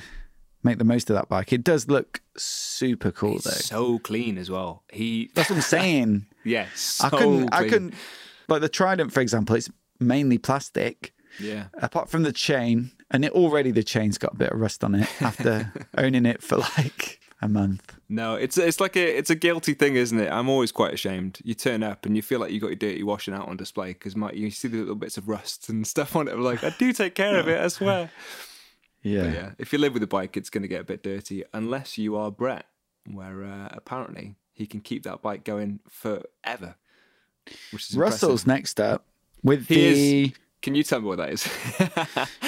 make the most of that bike. It does look super cool though. So clean as well. He, [LAUGHS] That's what I'm saying. [LAUGHS] yeah, so I couldn't. I couldn't. Like the Trident, for example, it's mainly plastic. Yeah. Apart from the chain, and it already the chain's got a bit of rust on it after [LAUGHS] owning it for like a month. No, it's it's like a it's a guilty thing, isn't it? I'm always quite ashamed. You turn up and you feel like you got your dirty washing out on display because you see the little bits of rust and [LAUGHS] stuff on it. I'm like, I do take care of it, I swear. [LAUGHS] Yeah. But yeah, if you live with a bike, it's going to get a bit dirty unless you are Brett, where uh, apparently he can keep that bike going forever. Which is Russell's impressive. next up with He the. is. Can you tell me what that is?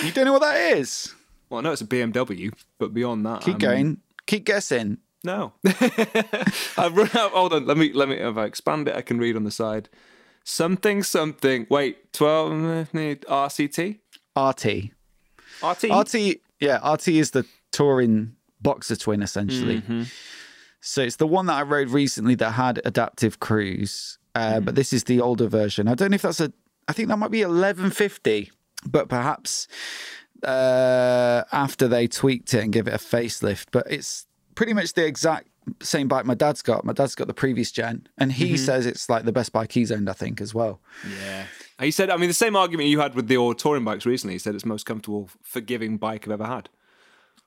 You don't know what that is. [LAUGHS] well, I know it's a BMW, but beyond that, Keep I'm- going. Keep guessing. No, [LAUGHS] I've run out. Hold on, let me let me. If I expand it, I can read on the side. Something something. Wait, twelve uh, RCT RT. RT. RT, yeah, RT is the touring boxer twin essentially. Mm-hmm. So it's the one that I rode recently that had adaptive cruise, uh, Mm-hmm. but this is the older version. I don't know if that's a. I think that might be 1150, but perhaps uh, after they tweaked it and give it a facelift. But it's pretty much the exact same bike my dad's got. My dad's got the previous gen, and he Mm-hmm. says it's like the best bike he's owned, I think, as well. Yeah. He said, I mean, the same argument you had with the old touring bikes recently. He said it's most comfortable, forgiving bike I've ever had.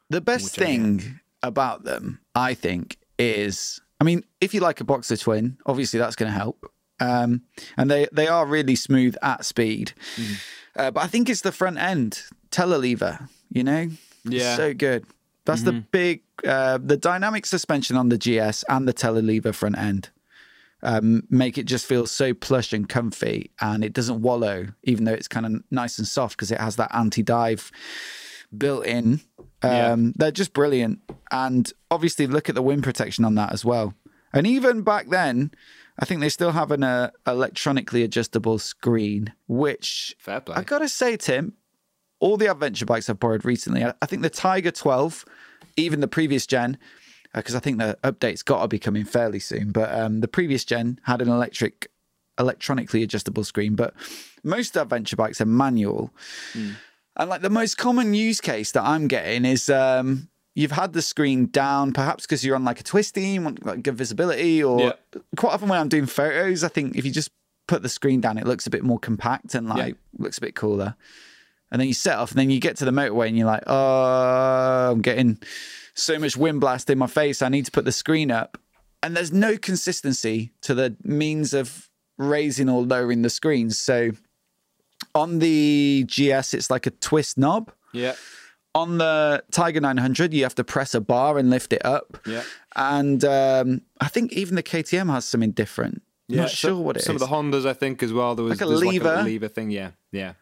The best thing about them, I think, is I mean, if you like a boxer twin, obviously that's going to help. Um, and they, they are really smooth at speed. Mm-hmm. Uh, but I think it's the front end telelever, you know? Yeah. So good. That's the big, uh, the dynamic suspension on the GS and the telelever front end um, make it just feel so plush and comfy. And it doesn't wallow, even though it's kind of nice and soft because it has that anti dive built in. Um, They're just brilliant. And obviously, look at the wind protection on that as well. And even back then, I think they still have an uh, electronically adjustable screen, which. I gotta say, Tim, all the adventure bikes I've borrowed recently, I, I think the Tiger 12, even the previous gen, because I think the update's got to be coming fairly soon, but um, the previous gen had an electric, electronically adjustable screen, but most adventure bikes are manual. And like the most common use case that I'm getting is um, you've had the screen down, perhaps because you're on like a twisty, you want like good visibility, or Yeah. quite often when I'm doing photos, I think if you just put the screen down, it looks a bit more compact and like looks a bit cooler. And then you set off, and then you get to the motorway, and you're like, oh, I'm getting so much wind blast in my face. I need to put the screen up, and there's no consistency to the means of raising or lowering the screens. So on the GS, it's like a twist knob. Yeah. On the Tiger 900, you have to press a bar and lift it up. Yeah. And um, I think even the KTM has something different. I'm not so- sure what it is. Some of the Hondas, I think, as well. There was Like a lever. Like a lever thing. Yeah, yeah,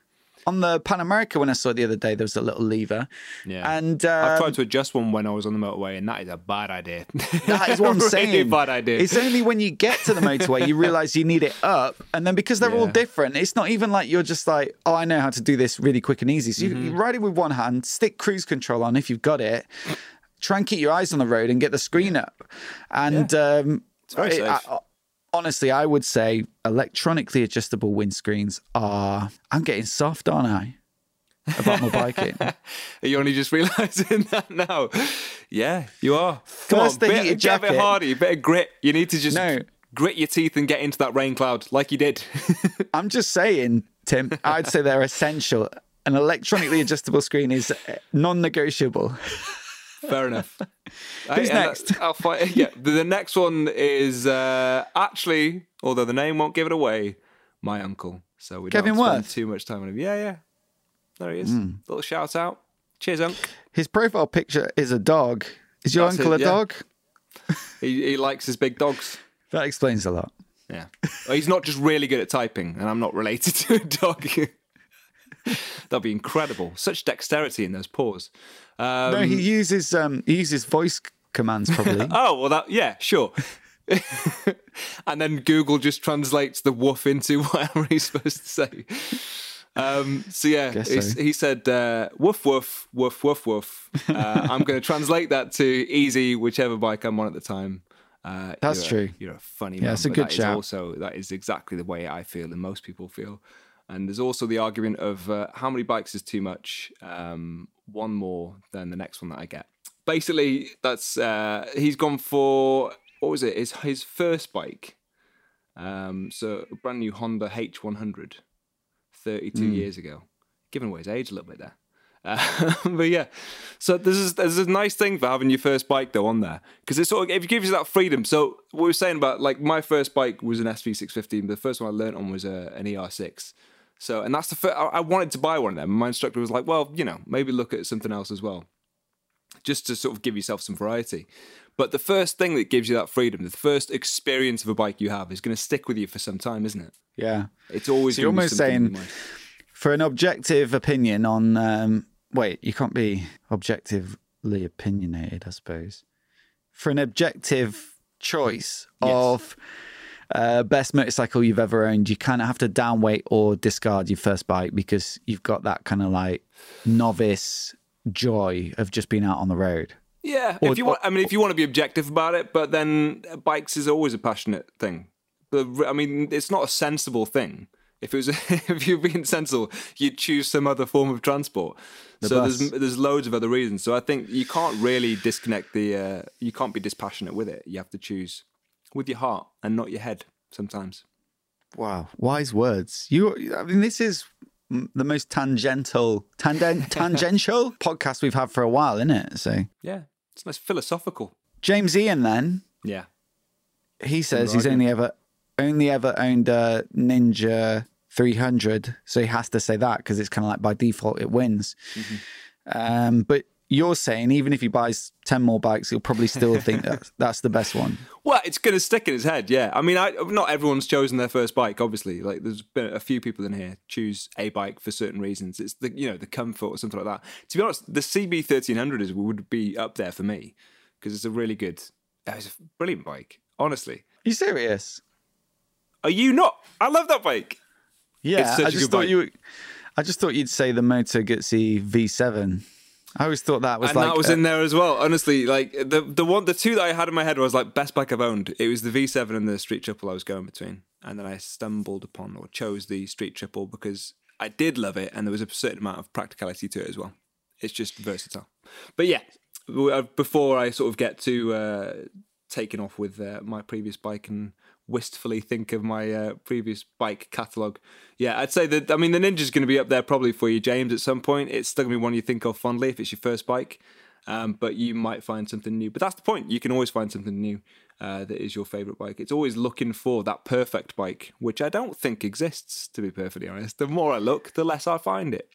On the Pan America, when I saw it the other day, there was a little lever. yeah. And I've um, tried to adjust one when I was on the motorway, and that is a bad idea. [LAUGHS] That is what I'm [LAUGHS] really saying. bad idea. It's only when you get to the motorway you realize you need it up, and then because they're all different, it's not even like you're just like, oh, I know how to do this really quick and easy. So you, Mm-hmm. you ride it with one hand, stick cruise control on if you've got it, try and keep your eyes on the road and get the screen up. And um, It's very I- safe. I- honestly, I would say electronically adjustable windscreens are. I'm getting soft, aren't I? About my biking. [LAUGHS] Are you only just realizing [LAUGHS] that now? Yeah, you are. Come First on, the bit, get a bit a bit of grit. You need to just No. grit your teeth and get into that rain cloud like you did. [LAUGHS] I'm just saying, Tim, I'd say they're essential. An electronically adjustable screen is uh, non-negotiable. Fair enough. [LAUGHS] Who's Hey, and next? I'll fight. [LAUGHS] Yeah, the, the next one is uh, actually, although the name won't give it away, my uncle. So we Kevin don't spend Worth? Too much time on him. Yeah, yeah. There he is. Little shout out. Cheers, Unc. His profile picture is a dog. Is your That's uncle it, a yeah. dog? He, he likes his big dogs. That explains a lot. Yeah. He's not just really good at typing, and I'm not related [LAUGHS] to a dog. [LAUGHS] That'd be incredible. Such dexterity in those paws. Um, no, he uses um he uses voice commands probably. [LAUGHS] Oh well, that yeah, sure. [LAUGHS] and then Google just translates the woof into whatever he's supposed to say. Um, so yeah, so. he said uh, woof woof woof woof woof. Uh, I'm going to translate that to easy, whichever bike I'm on at the time. Uh, That's you're a- true. you're a funny Yeah, man. it's a good shout. also that is exactly the way I feel and most people feel. And there's also the argument of uh, how many bikes is too much. Um, one more than the next one that I get. Basically, that's uh, he's gone for what was it? His his first bike. Um, so a brand new Honda H100, 32 Hmm. years ago. Giving away his age a little bit there. Uh, [LAUGHS] but yeah, so this is there's a nice thing for having your first bike though on there because it sort of it gives you that freedom. So what we were saying about like my first bike was an SV650, the first one I learned on was a, an ER6. So and that's the first, I wanted to buy one of them. My instructor was like, well, you know, maybe look at something else as well, just to sort of give yourself some variety. But the first thing that gives you that freedom, the first experience of a bike you have, is going to stick with you for some time, isn't it? yeah. It's always. So you're almost saying- For an objective opinion on um wait, you can't be objectively opinionated, I suppose. For an objective choice of uh, best motorcycle you've ever owned, you kind of have to downweight or discard your first bike because you've got that kind of like novice joy of just being out on the road. Yeah, Or- if you want, I mean, if you want to be objective about it, but then uh, bikes is always a passionate thing. But I mean, it's not a sensible thing. If it was, [LAUGHS] if you're being sensible, you'd choose some other form of transport. so bus. there's there's loads of other reasons. So I think you can't really disconnect the. Uh, you can't be dispassionate with it. You have to choose with your heart and not your head. Sometimes. Wow, wise words. You, I mean, this is the most tangential, tangent, [LAUGHS] tangential podcast we've had for a while, isn't it? So Yeah, it's nice philosophical. James Ian, then Yeah. he says he's only ever only ever owned a Ninja 300, so he has to say that because it's kind of like by default it wins. Um, but you're saying even if he buys 10 more bikes, he'll probably still think that [LAUGHS] that's the best one. Well, it's going to stick in his head, yeah. I mean, I not everyone's chosen their first bike, obviously. Like, there's been a few people in here choose a bike for certain reasons. It's the you know the comfort or something like that. To be honest, the CB thirteen hundred is would be up there for me because it's a really good, it's a brilliant bike. Honestly, Are you serious? are you not? I love that bike. Yeah, I just thought bike. you. I just thought you'd say the Moto Guzzi V7. I always thought that was and like that was uh, in there as well. Honestly, like the the one, the two that I had in my head was like best bike I've owned. It was the V7 and the Street Triple I was going between, and then I stumbled upon or chose the Street Triple because I did love it, and there was a certain amount of practicality to it as well. It's just versatile. But yeah, uh, before I sort of get to uh, taking off with uh, my previous bike and wistfully think of my uh, previous bike catalogue. Yeah, I'd say that. I mean, the Ninja's going to be up there probably for you, James. At some point, it's still going to be one you think of fondly if it's your first bike. Um, but you might find something new. But that's the point. You can always find something new uh, that is your favourite bike. It's always looking for that perfect bike, which I don't think exists. To be perfectly honest, the more I look, the less I find it.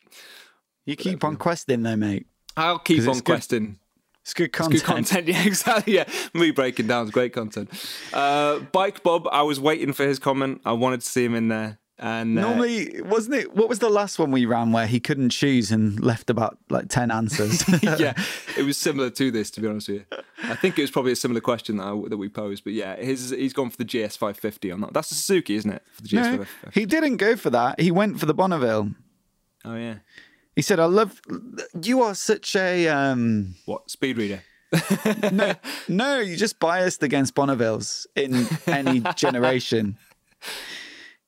You keep on questing though, mate. I'll keep on it's good- questing. It's good It's content. good content, [LAUGHS] yeah, exactly. Yeah, me breaking down is great content. Uh, Bike Bob, I was waiting for his comment. I wanted to see him in there, and uh, Normally, wasn't it? What was the last one we ran where he couldn't choose and left about like ten answers? [LAUGHS] yeah, [LAUGHS] it was similar to this. To be honest with you, I think it was probably a similar question that I, that we posed. But yeah, his he's gone for the GS 550 on that. That's a Suzuki, isn't it? For the GS no, he didn't go for that. He went for the Bonneville. Oh yeah, He said, "I love you. Are such a um, what speed reader? no, [LAUGHS] no. You're just biased against Bonnevilles in any [LAUGHS] generation."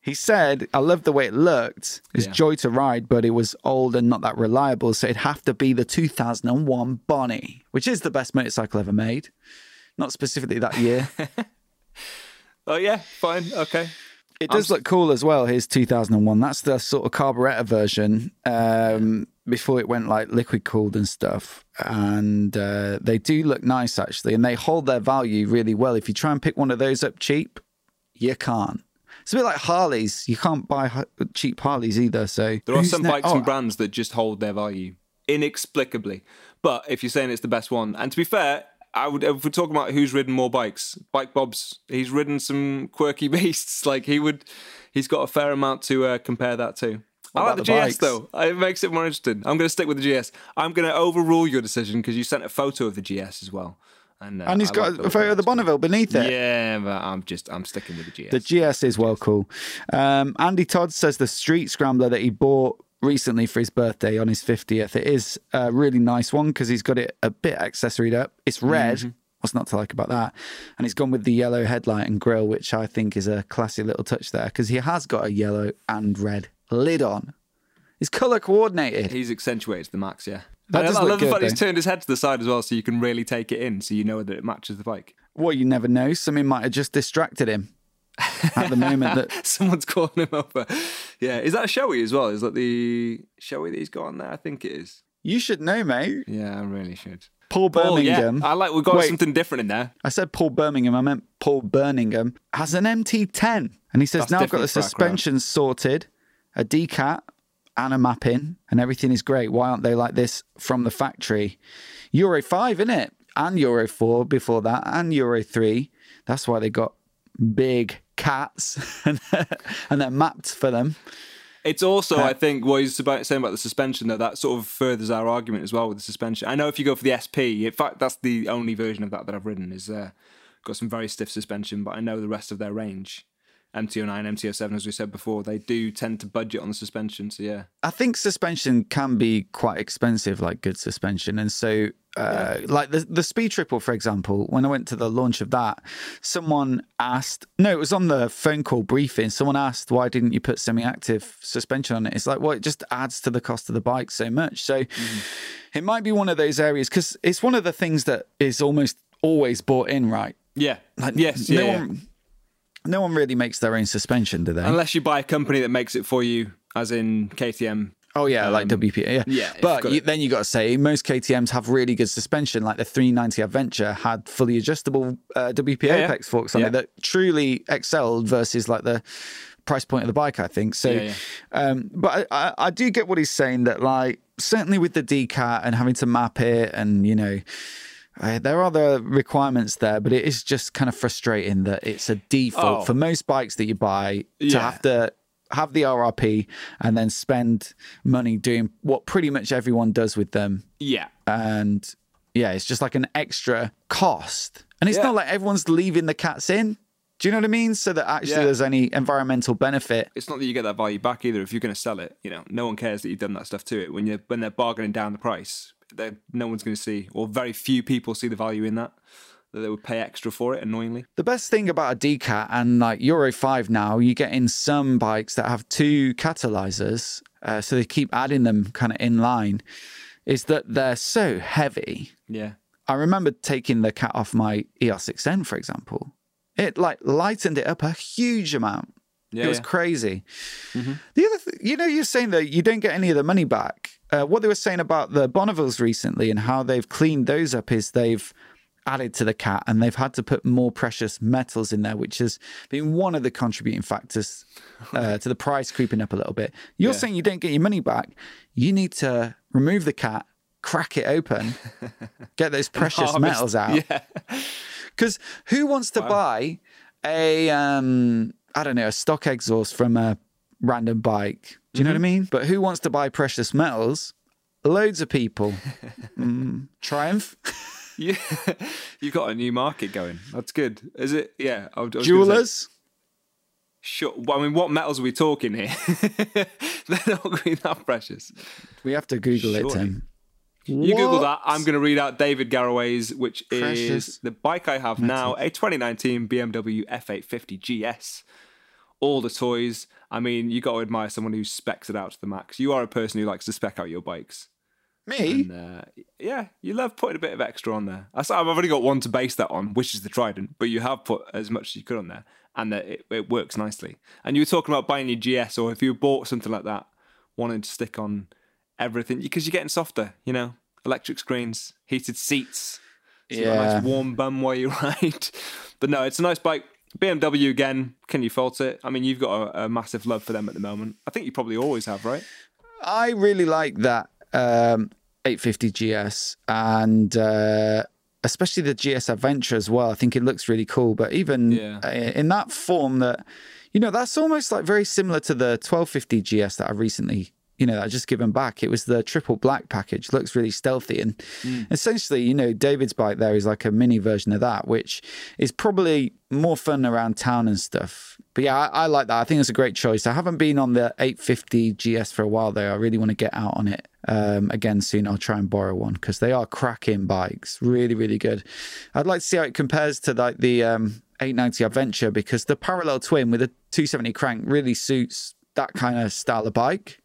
He said, "I love the way it looked. It's Yeah. joy to ride, but it was old and not that reliable. So it'd have to be the 2001 Bonnie, which is the best motorcycle ever made. Not specifically that year." [LAUGHS] Oh yeah, fine, okay. It does look cool as well. Here's 2001. That's the sort of carburetor version um, before it went like liquid cooled and stuff. And uh, they do look nice actually, and they hold their value really well. If you try and pick one of those up cheap, you can't. It's a bit like Harleys. You can't buy cheap Harleys either. So There are some ne- bikes oh, and brands that just hold their value inexplicably. But if you're saying it's the best one, and to be fair, I would if we're talking about who's ridden more bikes, Bike Bob's he's ridden some quirky [LAUGHS] beasts. Like he would, he's got a fair amount to uh, compare that to. I like the, the GS bikes? though. It makes it more interesting. I'm going to stick with the GS. I'm going to overrule your decision because you sent a photo of the GS as well. And, uh, And he's I got like a photo of the. Bonneville beneath it. Yeah, but I'm just I'm sticking with the GS. The GS is well cool. Um, Andy Todd says the Street Scrambler that he bought recently for his birthday on his 50th, it is a really nice one because he's got it a bit accessoried up. It's red. Mm-hmm. What's not to like about that? And he's gone with the yellow headlight and grille, which I think is a classy little touch there because he has got a yellow and red lid on. It's color coordinated. He's accentuated to the max, yeah. That I I love the fact he's turned his head to the side as well, so you can really take it in, so you know that it matches the bike. Well, you never know. Something might have just distracted him at the moment that [LAUGHS] Someone's calling him over. Yeah, is that a Shoei as well? Is that the Shoei that he's got on there? I think it is. you should know, mate. Yeah, I really should. Paul Paul, yeah, Birmingham. I like we've got Wait. something different in there. I said Paul Birmingham. I meant Paul Birmingham has an MT10, and he says That's now I've got the suspension sorted, a decat, and a mapping, and everything is great. Why aren't they like this from the factory? Euro five, in it, and Euro four before that, and Euro three. That's why they got big cats, [LAUGHS] and they're mapped for them. It's also, I think, what he's about saying about the suspension, that that sort of furthers our argument as well with the suspension. I know if you go for the SP, in fact, that's the only version of that that I've ridden, is uh, got some very stiff suspension, but I know the rest of their range, MT09, MT07, as we said before, they do tend to budget on the suspension. So, yeah. I think suspension can be quite expensive, like good suspension. And so, uh, like the, the Speed Triple, for example, when I went to the launch of that, someone asked, no, it was on the phone call briefing. Someone asked, why didn't you put semi active suspension on it? It's like, well, it just adds to the cost of the bike so much. So it might be one of those areas because it's one of the things that is almost always bought in, right? Yeah. Like, yes. no yeah, yeah. No one really makes their own suspension, do they? Unless you buy a company that makes it for you, as in KTM. Oh yeah, like WPA. Yeah, Um, yeah, But you, then you got to say most KTM's have really good suspension. Like the 390 Adventure had fully adjustable uh, WPA yeah. Apex forks on Yeah. it that truly excelled versus like the price point of the bike. I think so. Yeah, yeah. Um, but I, I, I do get what he's saying that like certainly with the decat and having to map it and you know. Uh, there are the requirements there, but it is just kind of frustrating that it's a default Oh. for most bikes that you buy to Yeah. have to have the RRP and then spend money doing what pretty much everyone does with them. Yeah. And yeah, it's just like an extra cost. And it's Yeah. not like everyone's leaving the cats in. Do you know what I mean? So that actually Yeah. there's any environmental benefit. It's not that you get that value back either. If you're going to sell it, you know, no one cares that you've done that stuff to it. When you when they're bargaining down the price, they no one's going to see, or very few people see the value in that. That they would pay extra for it. Annoyingly, The best thing about a decat and like Euro 5 now, you get in some bikes that have two catalyzers, uh, so they keep adding them kind of in line, is that they're so heavy. yeah, I remember taking the cat off my ER6N, for example. It like lightened it up a huge amount. Yeah, it was yeah. crazy. The other, th- you know, you're saying that you don't get any of the money back. Uh, what they were saying about the Bonnevilles recently and how they've cleaned those up is they've added to the cat and they've had to put more precious metals in there, which has been one of the contributing factors uh, [LAUGHS] to the price creeping up a little bit. You're Yeah. saying you don't get your money back. You need to remove the cat, crack it open, [LAUGHS] get those precious metals out. Yeah. Because who wants to buy a um I don't know a stock exhaust from a random bike? Do you know what I mean? But who wants to buy precious metals? Loads of people. [LAUGHS] mm, Triumph, [LAUGHS] You, you've got a new market going. That's good. Is it? Yeah. I was gonna jewelers. Sure. Well, I mean, what metals are we talking here? [LAUGHS] They're not going to be that precious. We have to Google it, Tim. You Google that. I'm going to read out David Garraway's, which Precious is the bike I have now, a 2019 BMW F850 GS. All the toys. I mean, you got to admire someone who specs it out to the max. You are a person who likes to spec out your bikes. Me? And, uh, yeah, you love putting a bit of extra on there. I've already got one to base that on, which is the Trident, but you have put as much as you could on there, and that it, it works nicely. And you were talking about buying your GS, or if you bought something like that, wanting to stick on everything because you're getting softer, you know, electric screens, heated seats, so Yeah. nice warm bum while you [LAUGHS] ride. But no, it's a nice bike. BMW again, can you fault it? I mean, you've got a, a massive love for them at the moment. I think you probably always have, right? I really like that um, 850 GS and uh, especially the GS Adventure as well. I think it looks really cool. But even Yeah. uh, in that form, that you know, that's almost like very similar to the 1250 GS that I recently. You know, I just given back. It was the triple black package. Looks really stealthy, and essentially, you know, David's bike there is like a mini version of that, which is probably more fun around town and stuff. But yeah, I, I like that. I think it's a great choice. I haven't been on the 850 GS for a while though. I really want to get out on it um, again soon. I'll try and borrow one because they are cracking bikes. Really, really good. I'd like to see how it compares to like the um, 890 Adventure because the parallel twin with a 270 crank really suits that kind of style of bike.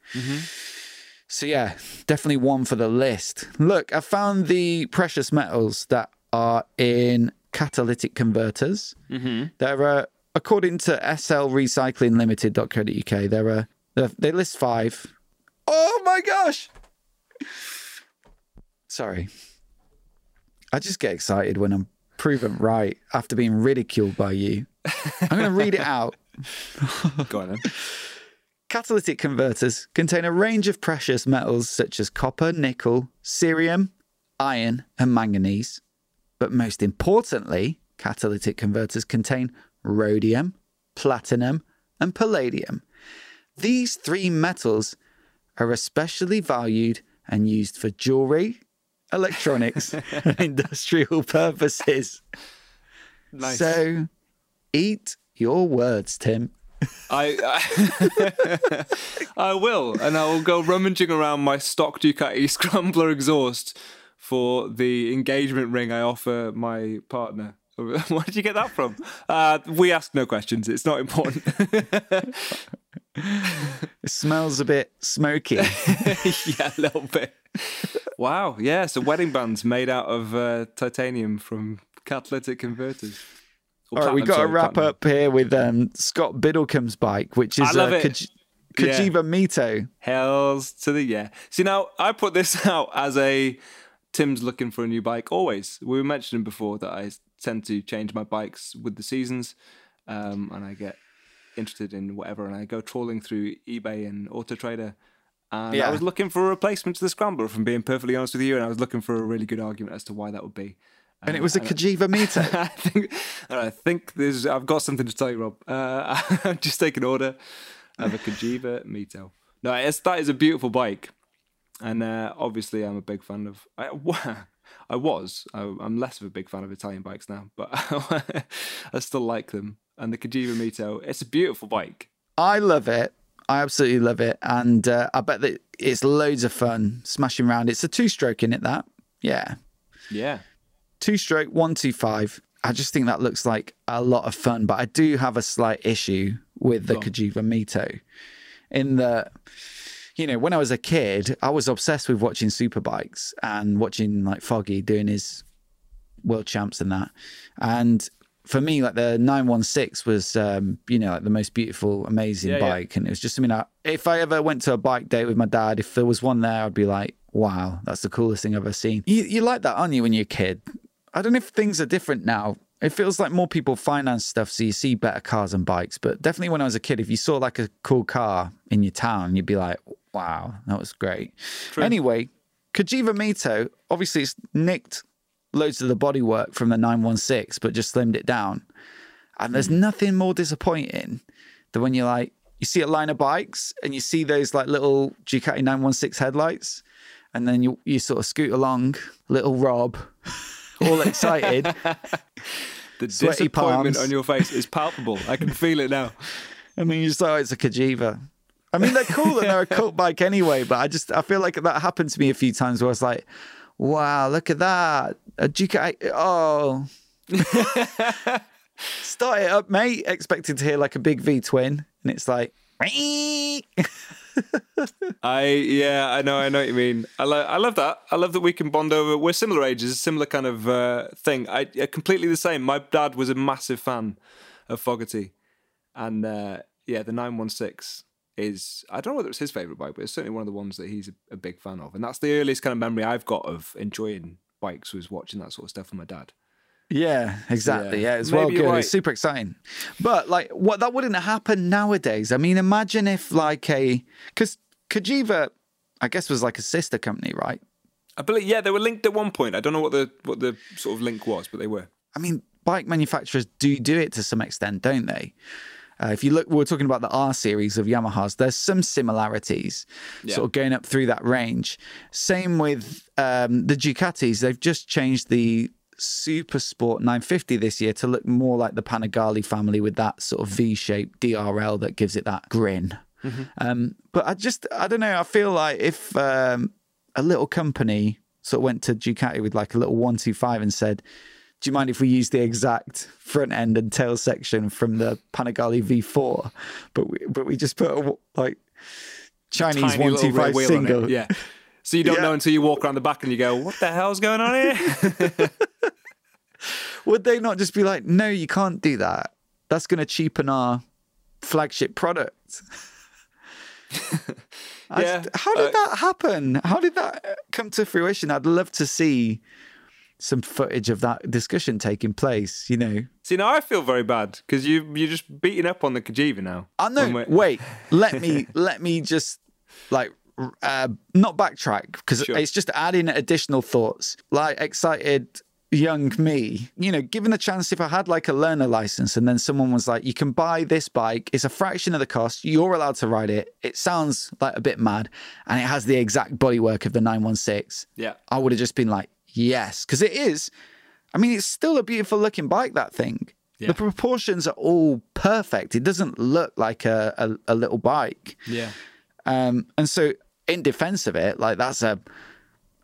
So yeah, definitely one for the list. Look, I found the precious metals that are in catalytic converters. Mm-hmm. There are, according to SL Recycling Limited.co.uk, there are they- they list five. Oh my gosh! Sorry, I just get excited when I'm proven right after being ridiculed by you. I'm going to read it out. [LAUGHS] Go on then. Catalytic converters contain a range of precious metals such as copper, nickel, cerium, iron, and manganese. But most importantly, catalytic converters contain rhodium, platinum, and palladium. These three metals are especially valued and used for jewelry, electronics, [LAUGHS] and industrial purposes. Nice. So eat your words, Tim. I, I [LAUGHS] I will, and I will go rummaging around my stock Ducati [LAUGHS] Scrambler exhaust for the engagement ring I offer my partner. [LAUGHS] Where did you get that from? Uh, we ask no questions. It's not important. It smells a bit smoky. yeah, a little bit. Wow. Yeah. So wedding bands made out of uh, titanium from catalytic converters. All right, we got to wrap platinum. up here with um, Scott Biddlecombe's bike, which is uh. Kaj- Yeah. Cagiva Mito. Hells to the yeah. See now, I put this [LAUGHS] out as a Tim's looking for a new bike. Always, we were mentioning before that I tend to change my bikes with the seasons, um, and I get interested in whatever, and I go trawling through eBay and Auto Trader. And Yeah. I was looking for a replacement to the Scrambler, if I'm being perfectly honest with you, and I was looking for a really good argument as to why that would be. And it was a Cagiva Mito. [LAUGHS] I think, I think there's. I've got something to tell you, Rob. Uh, [LAUGHS] I've just taken order of a Cagiva Mito. No, it's, that is a beautiful bike, and uh, obviously I'm a big fan of. I, [LAUGHS] I was. I, I'm less of a big fan of Italian bikes now, but I still like them. And the Cagiva Mito, it's a beautiful bike. I love it. I absolutely love it. And uh, I bet that it's loads of fun smashing around. It's a two stroke in it, that. Yeah. Yeah, Two stroke, one, two, five. I just think that looks like a lot of fun. But I do have a slight issue with the. Cagiva Mito in that, you know, when I was a kid, I was obsessed with watching superbikes and watching like Foggy doing his world champs and that. And for me, like the 916 was, um, you know, like the most beautiful, amazing Yeah, yeah. bike. And it was just something I, if I ever went to a bike date with my dad, if there was one there, I'd be like, wow, that's the coolest thing I've ever seen. You, you like that, aren't you, when you're a kid? I don't know if things are different now. It feels like more people finance stuff, so you see better cars and bikes. But definitely when I was a kid, if you saw like a cool car in your town, you'd be like, wow, that was great. Anyway, Cagiva Mito, obviously it's nicked loads of the bodywork from the 916, but just slimmed it down. And there's hmm. nothing more disappointing than when you're like, you see a line of bikes and you see those like little Ducati 916 headlights, and then you, you sort of scoot along, little Rob, [LAUGHS] all excited. [LAUGHS] The Sweaty disappointment palms. on your face is palpable. I can feel it now. [LAUGHS] I mean, you just oh, it's a Cagiva. I mean, they're cool and they're a cult bike anyway, but I just I feel like that happened to me a few times where I was like, wow, look at that. A Ducati. Oh. [LAUGHS] Start it up, mate. Expecting to hear like a big V twin. And it's like, I yeah, I know, I know what you mean. I lo- I love that. I love that we can bond over. We're similar ages, similar kind of uh, thing. I completely the same. My dad was a massive fan of Fogarty, and uh, yeah, the nine one six is I don't know whether it's his favorite bike, but it's certainly one of the ones that he's a, a big fan of, and that's the earliest kind of memory I've got of enjoying bikes was watching that sort of stuff with my dad. Yeah, exactly. Yeah. Yeah, it's well good. right. It's super exciting. But like, what that wouldn't happen nowadays. I mean, imagine if like a because Cagiva, I guess, was like a sister company, right? I believe yeah, they were linked at one point. I don't know what the what the sort of link was, but they were. I mean, bike manufacturers do do it to some extent, don't they? Uh, if you look, we we're talking about the R series of Yamahas. There's some similarities, Yeah. sort of going up through that range. Same with um, the Ducatis. They've just changed the Super Sport 950 this year to look more like the Panigale family with that sort of V-shaped DRL that gives it that grin. Um, but I just, I don't know. I feel like if um, a little company sort of went to Ducati with like a little 125 and said, do you mind if we use the exact front end and tail section from the Panigale V4, but we, but we just put a like Chinese Tiny one little two rear five wheel on it, single. Yeah. [LAUGHS] So you don't Yeah. know until you walk around the back and you go, "What the hell's going on here?" [LAUGHS] Would they not just be like, no, you can't do that? That's going to cheapen our flagship product. [LAUGHS] Yeah, just- how did uh, that happen? How did that come to fruition? I'd love to see some footage of that discussion taking place. You know, See, now I feel very bad because you you're just beating up on the Cagiva now. I know. Wait, let me [LAUGHS] let me just like uh, not backtrack because Sure. it's just adding additional thoughts. Like excited young me, you know, given the chance, if I had like a learner license and then someone was like, "You can buy this bike. It's a fraction of the cost. You're allowed to ride it. It sounds like a bit mad, and it has the exact bodywork of the 916." Yeah. I would have just been like, "Yes," because it is. I mean, it's still a beautiful looking bike. That thing. Yeah. The proportions are all perfect. It doesn't look like a, a, a little bike. Yeah. Um, and so, in defense of it, like that's a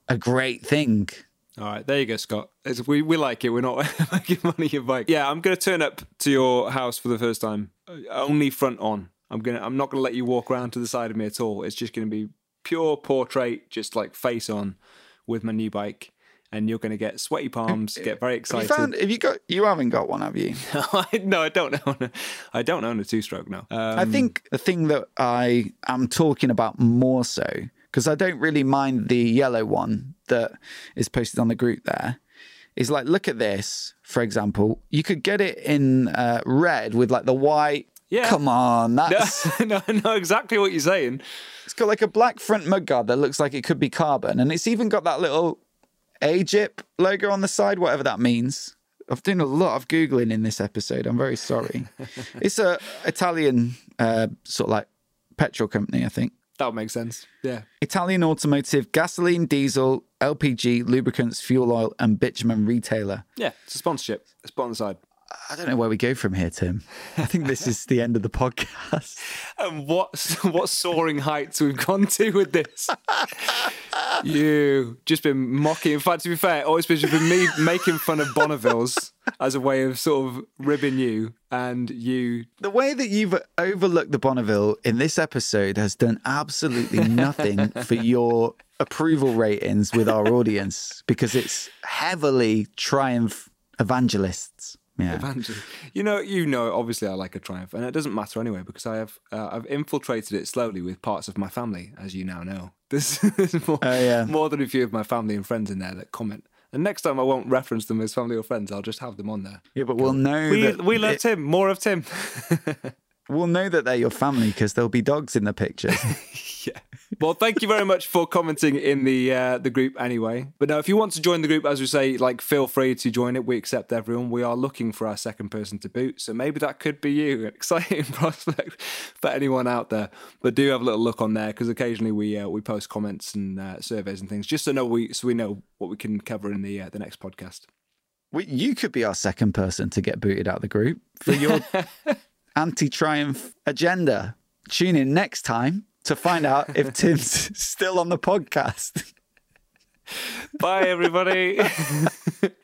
a great thing. All right, there you go, Scott. It's, we we like it. We're not [LAUGHS] making money your bike. Yeah, I'm gonna turn up to your house for the first time, uh, only front on. I'm gonna. I'm not gonna let you walk around to the side of me at all. It's just gonna be pure portrait, just like face on, with my new bike, and you're gonna get sweaty palms, get very Have you excited. found? Have you got? You haven't got one, have you? [LAUGHS] no, I don't own. A, I don't own a two-stroke now. Um, I think the thing that I am talking about more so because I don't really mind the yellow one that is posted on the group there. Is like, look at this, for example. You could get it in uh, red with like the white. Yeah. Come on, [LAUGHS] that's no, I know exactly what you're saying. It's got like a black front mudguard that looks like it could be carbon, and it's even got that little Agip logo on the side, whatever that means. I've done a lot of googling in this episode. I'm very sorry. [LAUGHS] it's a Italian uh, sort of like petrol company, I think. That would make sense. Yeah. Italian automotive, gasoline, diesel, LPG, lubricants, fuel oil, and bitumen retailer. Yeah, it's a sponsorship. It's put on the side. I don't know where we go from here, Tim. I think this is the end of the podcast. [LAUGHS] And what what soaring heights we've gone to with this. you just been mocking. In fact, to be fair, always been just been me making fun of Bonneville's as a way of sort of ribbing you, and you. The way that you've overlooked the Bonneville in this episode has done absolutely [LAUGHS] nothing for your approval ratings with our audience because it's heavily triumph evangelists. Yeah. [LAUGHS] You know, you know. Obviously, I like a triumph, and it doesn't matter anyway because I have uh, I've infiltrated it slowly with parts of my family, as you now know. [LAUGHS] There's, there's more, Oh, yeah. more than a few of my family and friends in there that comment. And next time, I won't reference them as family or friends. I'll just have them on there. Yeah, but we'll know We that we love it- Tim. More of Tim. [LAUGHS] we'll know that they're your family because there'll be dogs in the pictures. [LAUGHS] yeah. Well, thank you very much for commenting in the uh, the group anyway. But now, if you want to join the group, as we say, like feel free to join it. We accept everyone. We are looking for our second person to boot, so maybe that could be you. An [LAUGHS] exciting [LAUGHS] prospect for anyone out there. But do have a little look on there because occasionally we uh, we post comments and uh, surveys and things just so know we so we know what we can cover in the uh, the next podcast. We- you could be our second person to get booted out of the group for your anti-triumph agenda. Tune in next time to find out if [LAUGHS] Tim's [LAUGHS] still on the podcast. Bye, everybody. [LAUGHS]